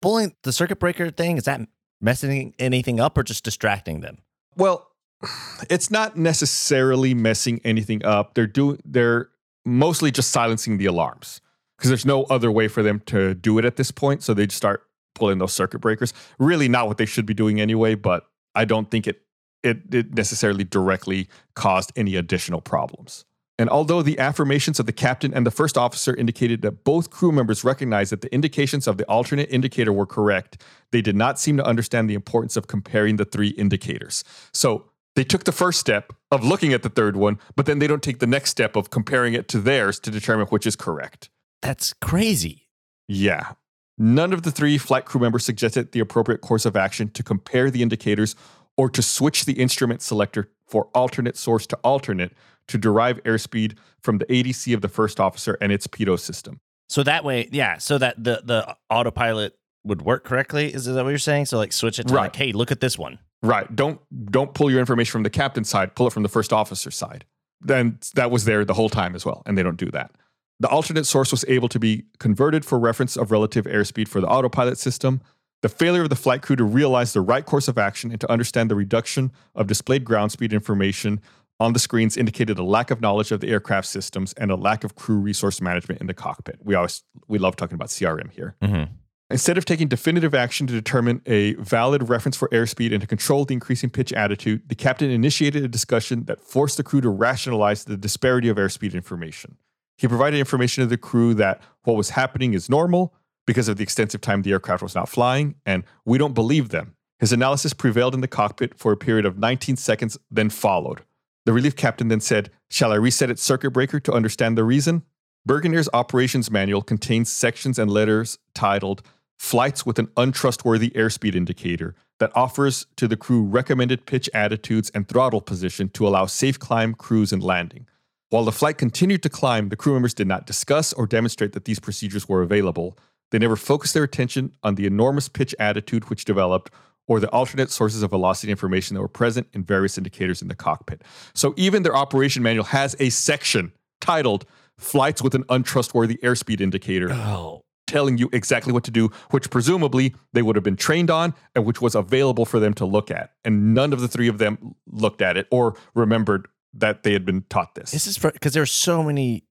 C: Pulling the circuit breaker thing is that messing anything up or just distracting them?
B: Well, [sighs] it's not necessarily messing anything up. They're doing they're mostly just silencing the alarms because there's no other way for them to do it at this point. So they just start pulling those circuit breakers. Really not what they should be doing anyway, but I don't think it it, it necessarily directly caused any additional problems. And although the affirmations of the captain and the first officer indicated that both crew members recognized that the indications of the alternate indicator were correct, they did not seem to understand the importance of comparing the three indicators. So they took the first step of looking at the third one, but then they don't take the next step of comparing it to theirs to determine which is correct.
C: That's crazy.
B: Yeah. None of the three flight crew members suggested the appropriate course of action to compare the indicators or to switch the instrument selector for alternate source to alternate to derive airspeed from the ADC of the first officer and its pitot system.
C: So that way, yeah, so that the the autopilot would work correctly. Is that what you're saying? So like switch it to
B: Right.
C: like, hey, look at this one.
B: Right. Don't don't pull your information from the captain's side, pull it from the first officer's side. Then that was there the whole time as well, and they don't do that. The alternate source was able to be converted for reference of relative airspeed for the autopilot system. The failure of the flight crew to realize the right course of action and to understand the reduction of displayed ground speed information on the screens indicated a lack of knowledge of the aircraft systems and a lack of crew resource management in the cockpit. We always we love talking about CRM here.
C: Mm-hmm.
B: Instead of taking definitive action to determine a valid reference for airspeed and to control the increasing pitch attitude, the captain initiated a discussion that forced the crew to rationalize the disparity of airspeed information. He provided information to the crew that what was happening is normal because of the extensive time the aircraft was not flying, and we don't believe them. His analysis prevailed in the cockpit for a period of 19 seconds, then followed. The relief captain then said, Shall I reset its circuit breaker to understand the reason? Birgenair's operations manual contains sections and letters titled Flights with an Untrustworthy Airspeed Indicator that offers to the crew recommended pitch attitudes and throttle position to allow safe climb, cruise, and landing. While the flight continued to climb, the crew members did not discuss or demonstrate that these procedures were available. They never focused their attention on the enormous pitch attitude which developed or the alternate sources of velocity information that were present in various indicators in the cockpit. So even their operation manual has a section titled Flights with an Untrustworthy Airspeed Indicator
C: Oh,
B: telling you exactly what to do, which presumably they would have been trained on and which was available for them to look at. And none of the three of them looked at it or remembered that they had been taught this.
C: this is because there's so many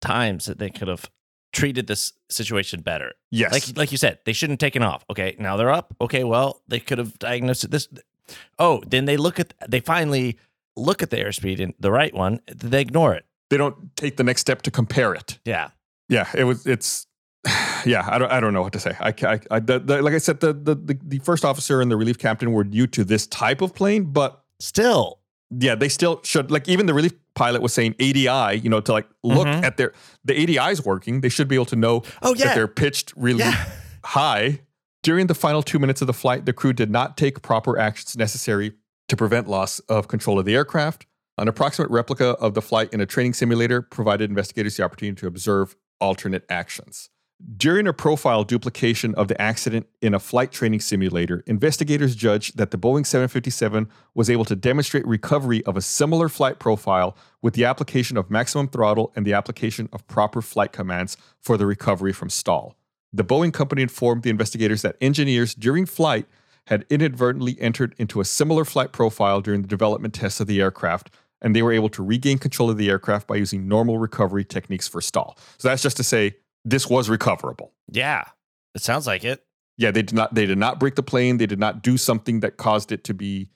C: times that they could have treated this situation better.
B: yes.
C: Like like you said, they shouldn't have taken off. Okay, now they're up. Okay, well they could have diagnosed it this. Oh, then they look at they finally look at the airspeed and the right one. They ignore it.
B: they don't take the next step to compare it.
C: Yeah.
B: Yeah, it was. It's. [sighs] Yeah, I don't. I don't know what to say. I, I, I the, the, like I said, the, the the the first officer and the relief captain were new to this type of plane, but
C: Still,
B: yeah, they still should. Like even the relief pilot was saying ADI, you know, to like look
C: Mhm.
B: at their the ADI is working. They should be able to know
C: oh
B: that
C: yeah,
B: they're pitched really
C: yeah.
B: high. During the final two minutes of the flight, the crew did not take proper actions necessary to prevent loss of control of the aircraft. An approximate replica of the flight in a training simulator provided investigators the opportunity to observe alternate actions. During a profile duplication of the accident in a flight training simulator, investigators judged that the Boeing 757 was able to demonstrate recovery of a similar flight profile with the application of maximum throttle and the application of proper flight commands for the recovery from stall. The Boeing company informed the investigators that engineers during flight had inadvertently entered into a similar flight profile during the development tests of the aircraft, and they were able to regain control of the aircraft by using normal recovery techniques for stall. So that's just to say this was recoverable.
C: yeah. It sounds like it.
B: Yeah, they did not they did not break the plane. They did not do something that caused it to be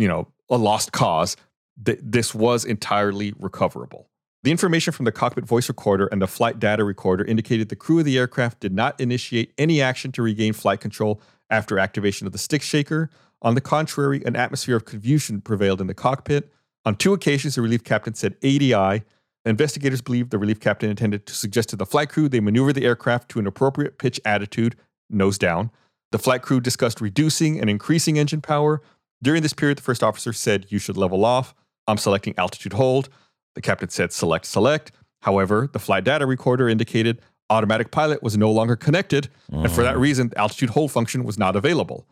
B: you know, a lost cause, th- this was entirely recoverable. The information from the cockpit voice recorder and the flight data recorder indicated the crew of the aircraft did not initiate any action to regain flight control after activation of the stick shaker. On the contrary, an atmosphere of confusion prevailed in the cockpit. On two occasions, the relief captain said ADI. Investigators believe the relief captain intended to suggest to the flight crew they maneuver the aircraft to an appropriate pitch attitude, nose down. The flight crew discussed reducing and increasing engine power. During this period, the first officer said, You should level off. I'm selecting altitude hold. The captain said, Select, select. However, the flight data recorder indicated automatic pilot was no longer connected, and for that mm. reason, the altitude hold function was not available.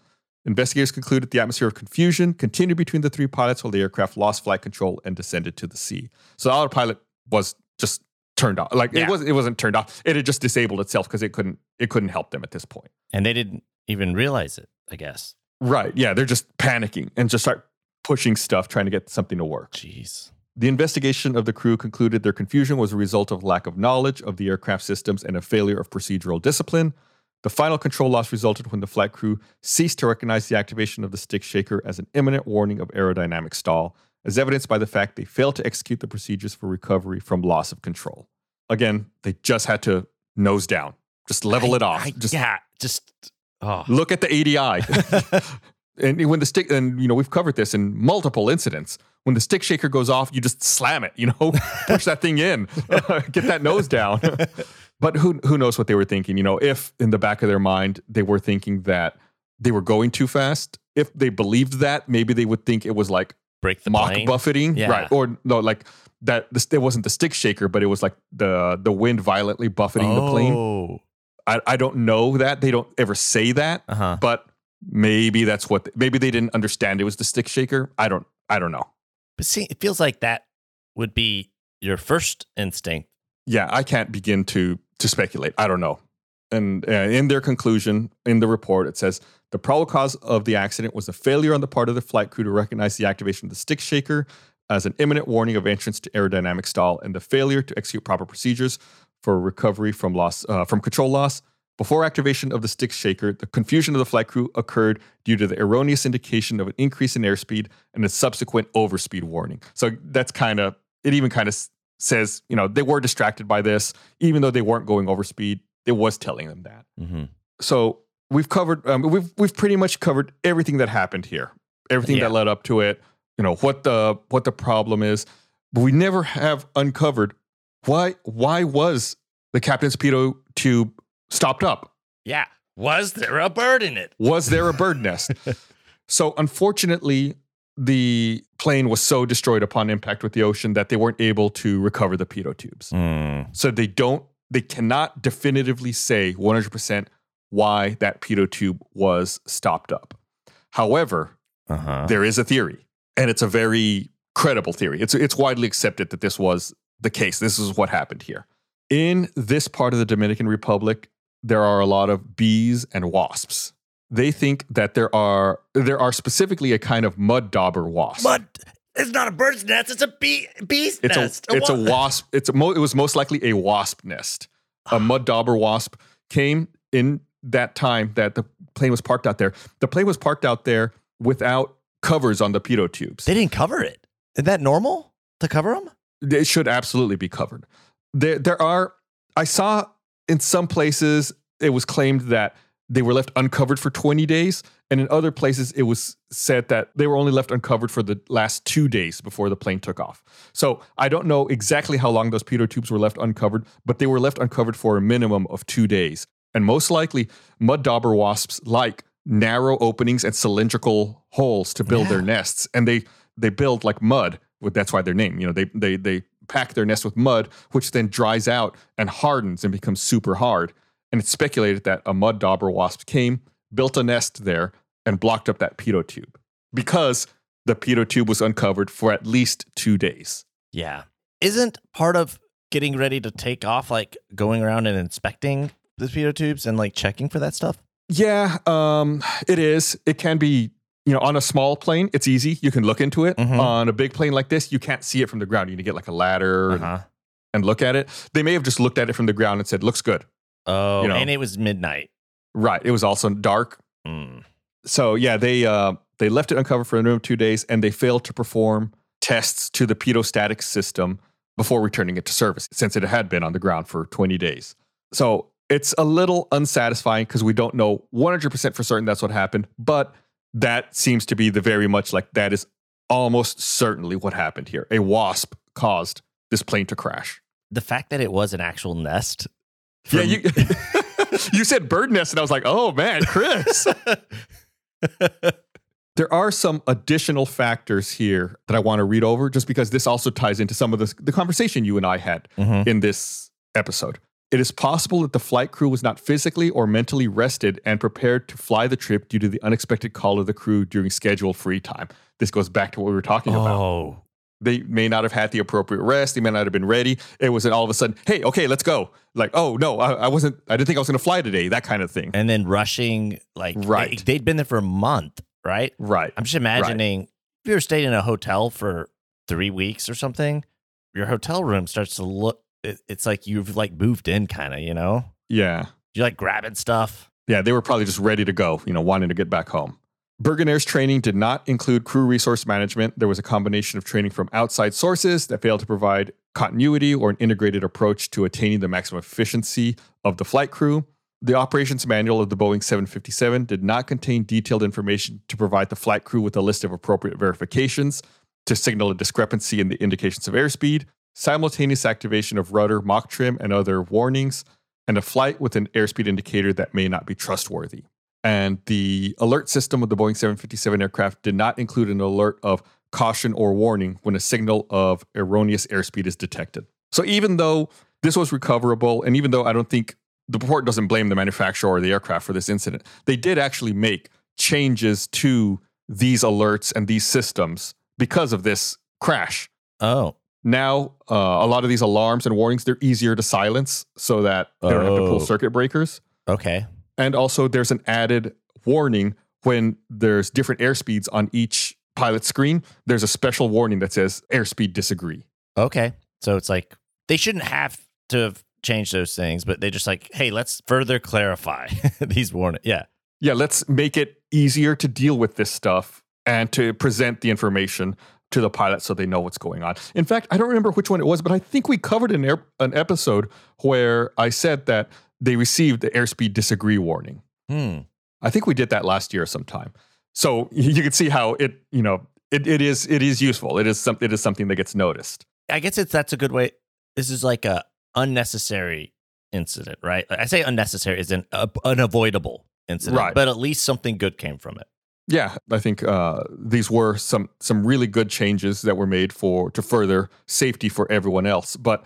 B: Investigators concluded the atmosphere of confusion continued between the three pilots while the aircraft lost flight control and descended to the sea. So the autopilot was just turned off. Like
C: Yeah.
B: it wasn't it wasn't turned off. It had just disabled itself because it couldn't it couldn't help them at this point.
C: And they didn't even realize it, I guess.
B: Right. Yeah. They're just panicking and just start pushing stuff, trying to get something to work.
C: Jeez.
B: The investigation of the crew concluded their confusion was a result of lack of knowledge of the aircraft systems and a failure of procedural discipline. The final control loss resulted when the flight crew ceased to recognize the activation of the stick shaker as an imminent warning of aerodynamic stall, as evidenced by the fact they failed to execute the procedures for recovery from loss of control. Again, they just had to nose down, just level
C: I-
B: it off.
C: I-
B: just
C: yeah, just oh.
B: look at the ADI. [laughs] and when the stick, and you know, we've covered this in multiple incidents. When the stick shaker goes off, you just slam it, you know, [laughs] push that thing in, [laughs] get that nose down. but who who knows what they were thinking? You know, if in the back of their mind they were thinking that they were going too fast, if they believed that, maybe they would think it was like
C: break the
B: mock
C: plane.
B: buffeting,
C: Yeah.
B: right? Or no, like that. This, it wasn't the stick shaker, but it was like the the wind violently buffeting the plane.
C: Oh.
B: I, I don't know that they don't ever say that
C: Uh-huh.
B: but maybe that's what maybe they didn't understand it was the stick shaker i don't i don't know
C: But see, it feels like that would be your first instinct.
B: yeah i can't begin to to speculate i don't know and uh, in their conclusion in the report it says the probable cause of the accident was a failure on the part of the flight crew to recognize the activation of the stick shaker as an imminent warning of entrance to aerodynamic stall and the failure to execute proper procedures for recovery from loss uh, from control loss. Before activation of the stick shaker the confusion of the flight crew occurred due to the erroneous indication of an increase in airspeed and a subsequent overspeed warning. So that's kind of it even kind of says you know they were distracted by this. Even though they weren't going over speed it was telling them that.
C: Mm-hmm.
B: so we've covered um, we've we've pretty much covered everything that happened here everything
C: Yeah.
B: that led up to it you know what the what the problem is but we never have uncovered why why was the captain's pitot tube stopped up
C: Yeah. Was there a bird in it?
B: was there a bird nest [laughs] so unfortunately the plane was so destroyed upon impact with the ocean that they weren't able to recover the pitot tubes
C: Mm.
B: so they don't, they cannot definitively say 100% why that pitot tube was stopped up. However,
C: Uh-huh.
B: there is a theory, and it's a very credible theory. It's it's widely accepted that this was the case. This is what happened here. In this part of the Dominican Republic, there are a lot of bees and wasps. They think that there are there are specifically a kind of mud dauber wasp.
C: But it's not a bird's nest. It's a bee bee's
B: It's
C: nest.
B: a it's a wasp. It's a mo- it was most likely a wasp nest. A mud dauber wasp came in that time that the plane was parked out there. The plane was parked out there without covers on the pitot tubes.
C: They didn't cover it. Is that normal to cover them?
B: It should absolutely be covered. There there are I saw in some places it was claimed that they were left uncovered for 20 days and in other places it was said that they were only left uncovered for the last 2 days before the plane took off. So, I don't know exactly how long those pitot tubes were left uncovered, but they were left uncovered for a minimum of 2 days. And most likely mud dauber wasps like narrow openings and cylindrical holes to build their nests. And they they build like mud that's why their name you know they they they pack their nest with mud which then dries out and hardens and becomes super hard. And it's speculated that a mud dauber wasp came built a nest there and blocked up that pitot tube. Because the pitot tube was uncovered for at least 2 days.
C: Yeah. Isn't part of getting ready to take off like going around and inspecting the pitot tubes and like checking for that stuff?
B: Yeah, um, it is. It can be, you know, on a small plane, it's easy. You can look into it.
C: Mhm.
B: On a big plane like this, you can't see it from the ground. You need to get like a ladder and-
C: Uh-huh.
B: and look at it. They may have just looked at it from the ground and said, looks good.
C: Oh,
B: You know.
C: and it was midnight.
B: Right. It was also dark.
C: Mm.
B: So yeah, they uh They left it uncovered for a minimum two days, and they failed to perform tests to the pitot-static system before returning it to service, since it had been on the ground for 20 days. So it's a little unsatisfying because we don't know 100% for certain that's what happened, but that seems to be the very much like that is almost certainly what happened here. A wasp caused this plane to crash.
C: The fact that it was an actual nest.
B: Yeah, you [laughs] [laughs] you said bird nest, and I was like, oh man, Chris. [laughs] there are some additional factors here that I want to read over, just because this also ties into some of the the conversation you and I had
C: Mhm.
B: in this episode. It is possible that the flight crew was not physically or mentally rested and prepared to fly the trip due to the unexpected call of the crew during scheduled free time. This goes back to what we were talking about
C: Oh,
B: they may not have had the appropriate rest. They may not have been ready. It was all of a sudden, hey, okay, let's go. Like, oh no, I, I wasn't. I didn't think I was going to fly today. That kind of thing.
C: and then rushing like
B: Right.
C: They, had been there for a month, right?
B: right.
C: I'm just imagining if you were staying in a hotel for three weeks or something, your hotel room starts to look. It, it's like you've like moved in, kind of. You know,
B: Yeah.
C: You're like grabbing stuff.
B: Yeah. They were probably just ready to go. You know, wanting to get back home. Birgenair's training did not include crew resource management. There was a combination of training from outside sources that failed to provide continuity or an integrated approach to attaining the maximum efficiency of the flight crew. The operations manual of the Boeing 757 did not contain detailed information to provide the flight crew with a list of appropriate verifications to signal a discrepancy in the indications of airspeed, simultaneous activation of rudder, Mach trim, and other warnings, and a flight with an airspeed indicator that may not be trustworthy. And the alert system of the Boeing 757 aircraft did not include an alert of caution or warning when a signal of erroneous airspeed is detected. So even though this was recoverable, and even though I don't think the report doesn't blame the manufacturer or the aircraft for this incident, they did actually make changes to these alerts and these systems because of this crash.
C: Oh,
B: Now, uh, a lot of these alarms and warnings, they're easier to silence so that they don't have to
C: Oh.
B: pull circuit breakers.
C: okay.
B: And also, there's an added warning when there's different airspeeds on each pilot screen. There's a special warning that says airspeed disagree.
C: Okay. So it's like they shouldn't have to have changed those things, but they just like, hey, let's further clarify [laughs] these warning. Yeah.
B: Yeah, let's make it easier to deal with this stuff and to present the information to the pilot so they know what's going on. In fact, I don't remember which one it was, but I think we covered an, air, an episode where I said that they received the airspeed disagree warning.
C: Hmm.
B: I think we did that last year sometime. So you can see how it, you know, it, it is it is useful. It is some it is something that gets noticed.
C: I guess it's that's a good way. This is like a unnecessary incident, right? I say unnecessary is an uh, unavoidable incident,
B: Right.
C: but at least something good came from it.
B: Yeah, I think uh, these were some some really good changes that were made for to further safety for everyone else. But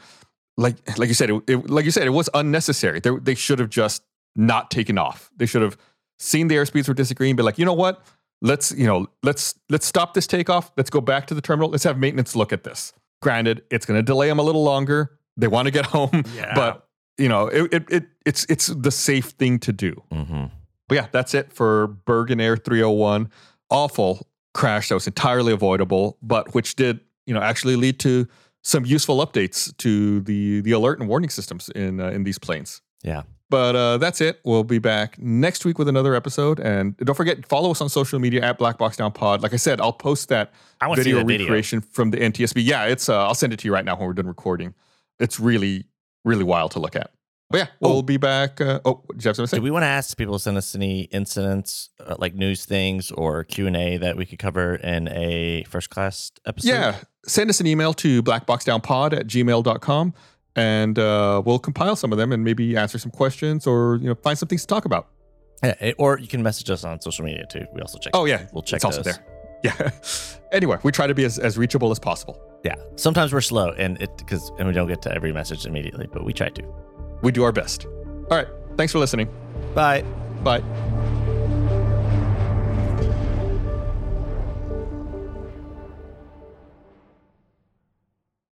B: like like you said, it, it, like you said, it was unnecessary. They they should have just not taken off. They should have seen the airspeeds were disagreeing, be like, you know what? Let's you know let's let's stop this takeoff. Let's go back to the terminal. Let's have maintenance look at this. Granted, it's going to delay them a little longer. They want to get [laughs] home,
C: Yeah.
B: but you know it, it, it it's it's the safe thing to do.
C: Mm-hmm.
B: But yeah, that's it for Birgenair 301. Awful crash that was entirely avoidable, but which did, you know, actually lead to some useful updates to the the alert and warning systems in uh, in these planes.
C: Yeah.
B: But uh, that's it. We'll be back next week with another episode, and don't forget follow us on social media at Black Box Down Pod. Like I said, I'll post that
C: I want to see
B: video
C: that video.
B: recreation from the NTSB. Yeah, it's. Uh, I'll send it to you right now when we're done recording. It's really really wild to look at. But yeah, we'll
C: Oh.
B: be back. Uh, oh, did you have something to say?
C: Do we want to ask people to send us any incidents, uh, like news things or Q and A that we could cover in a first class episode?
B: Yeah. Send us an email to blackboxdownpod at gmail.com and uh, we'll compile some of them and maybe answer some questions or you know find some things to talk about.
C: Yeah, it- or you can message us on social media too. We also check.
B: Oh yeah.
C: we'll check
B: it's also there. Yeah. [laughs] anyway, we try to be as, as reachable as possible.
C: Yeah. Sometimes we're slow and it because and we don't get to every message immediately, but we try to.
B: We do our best. All right. Thanks for listening.
C: Bye.
B: Bye.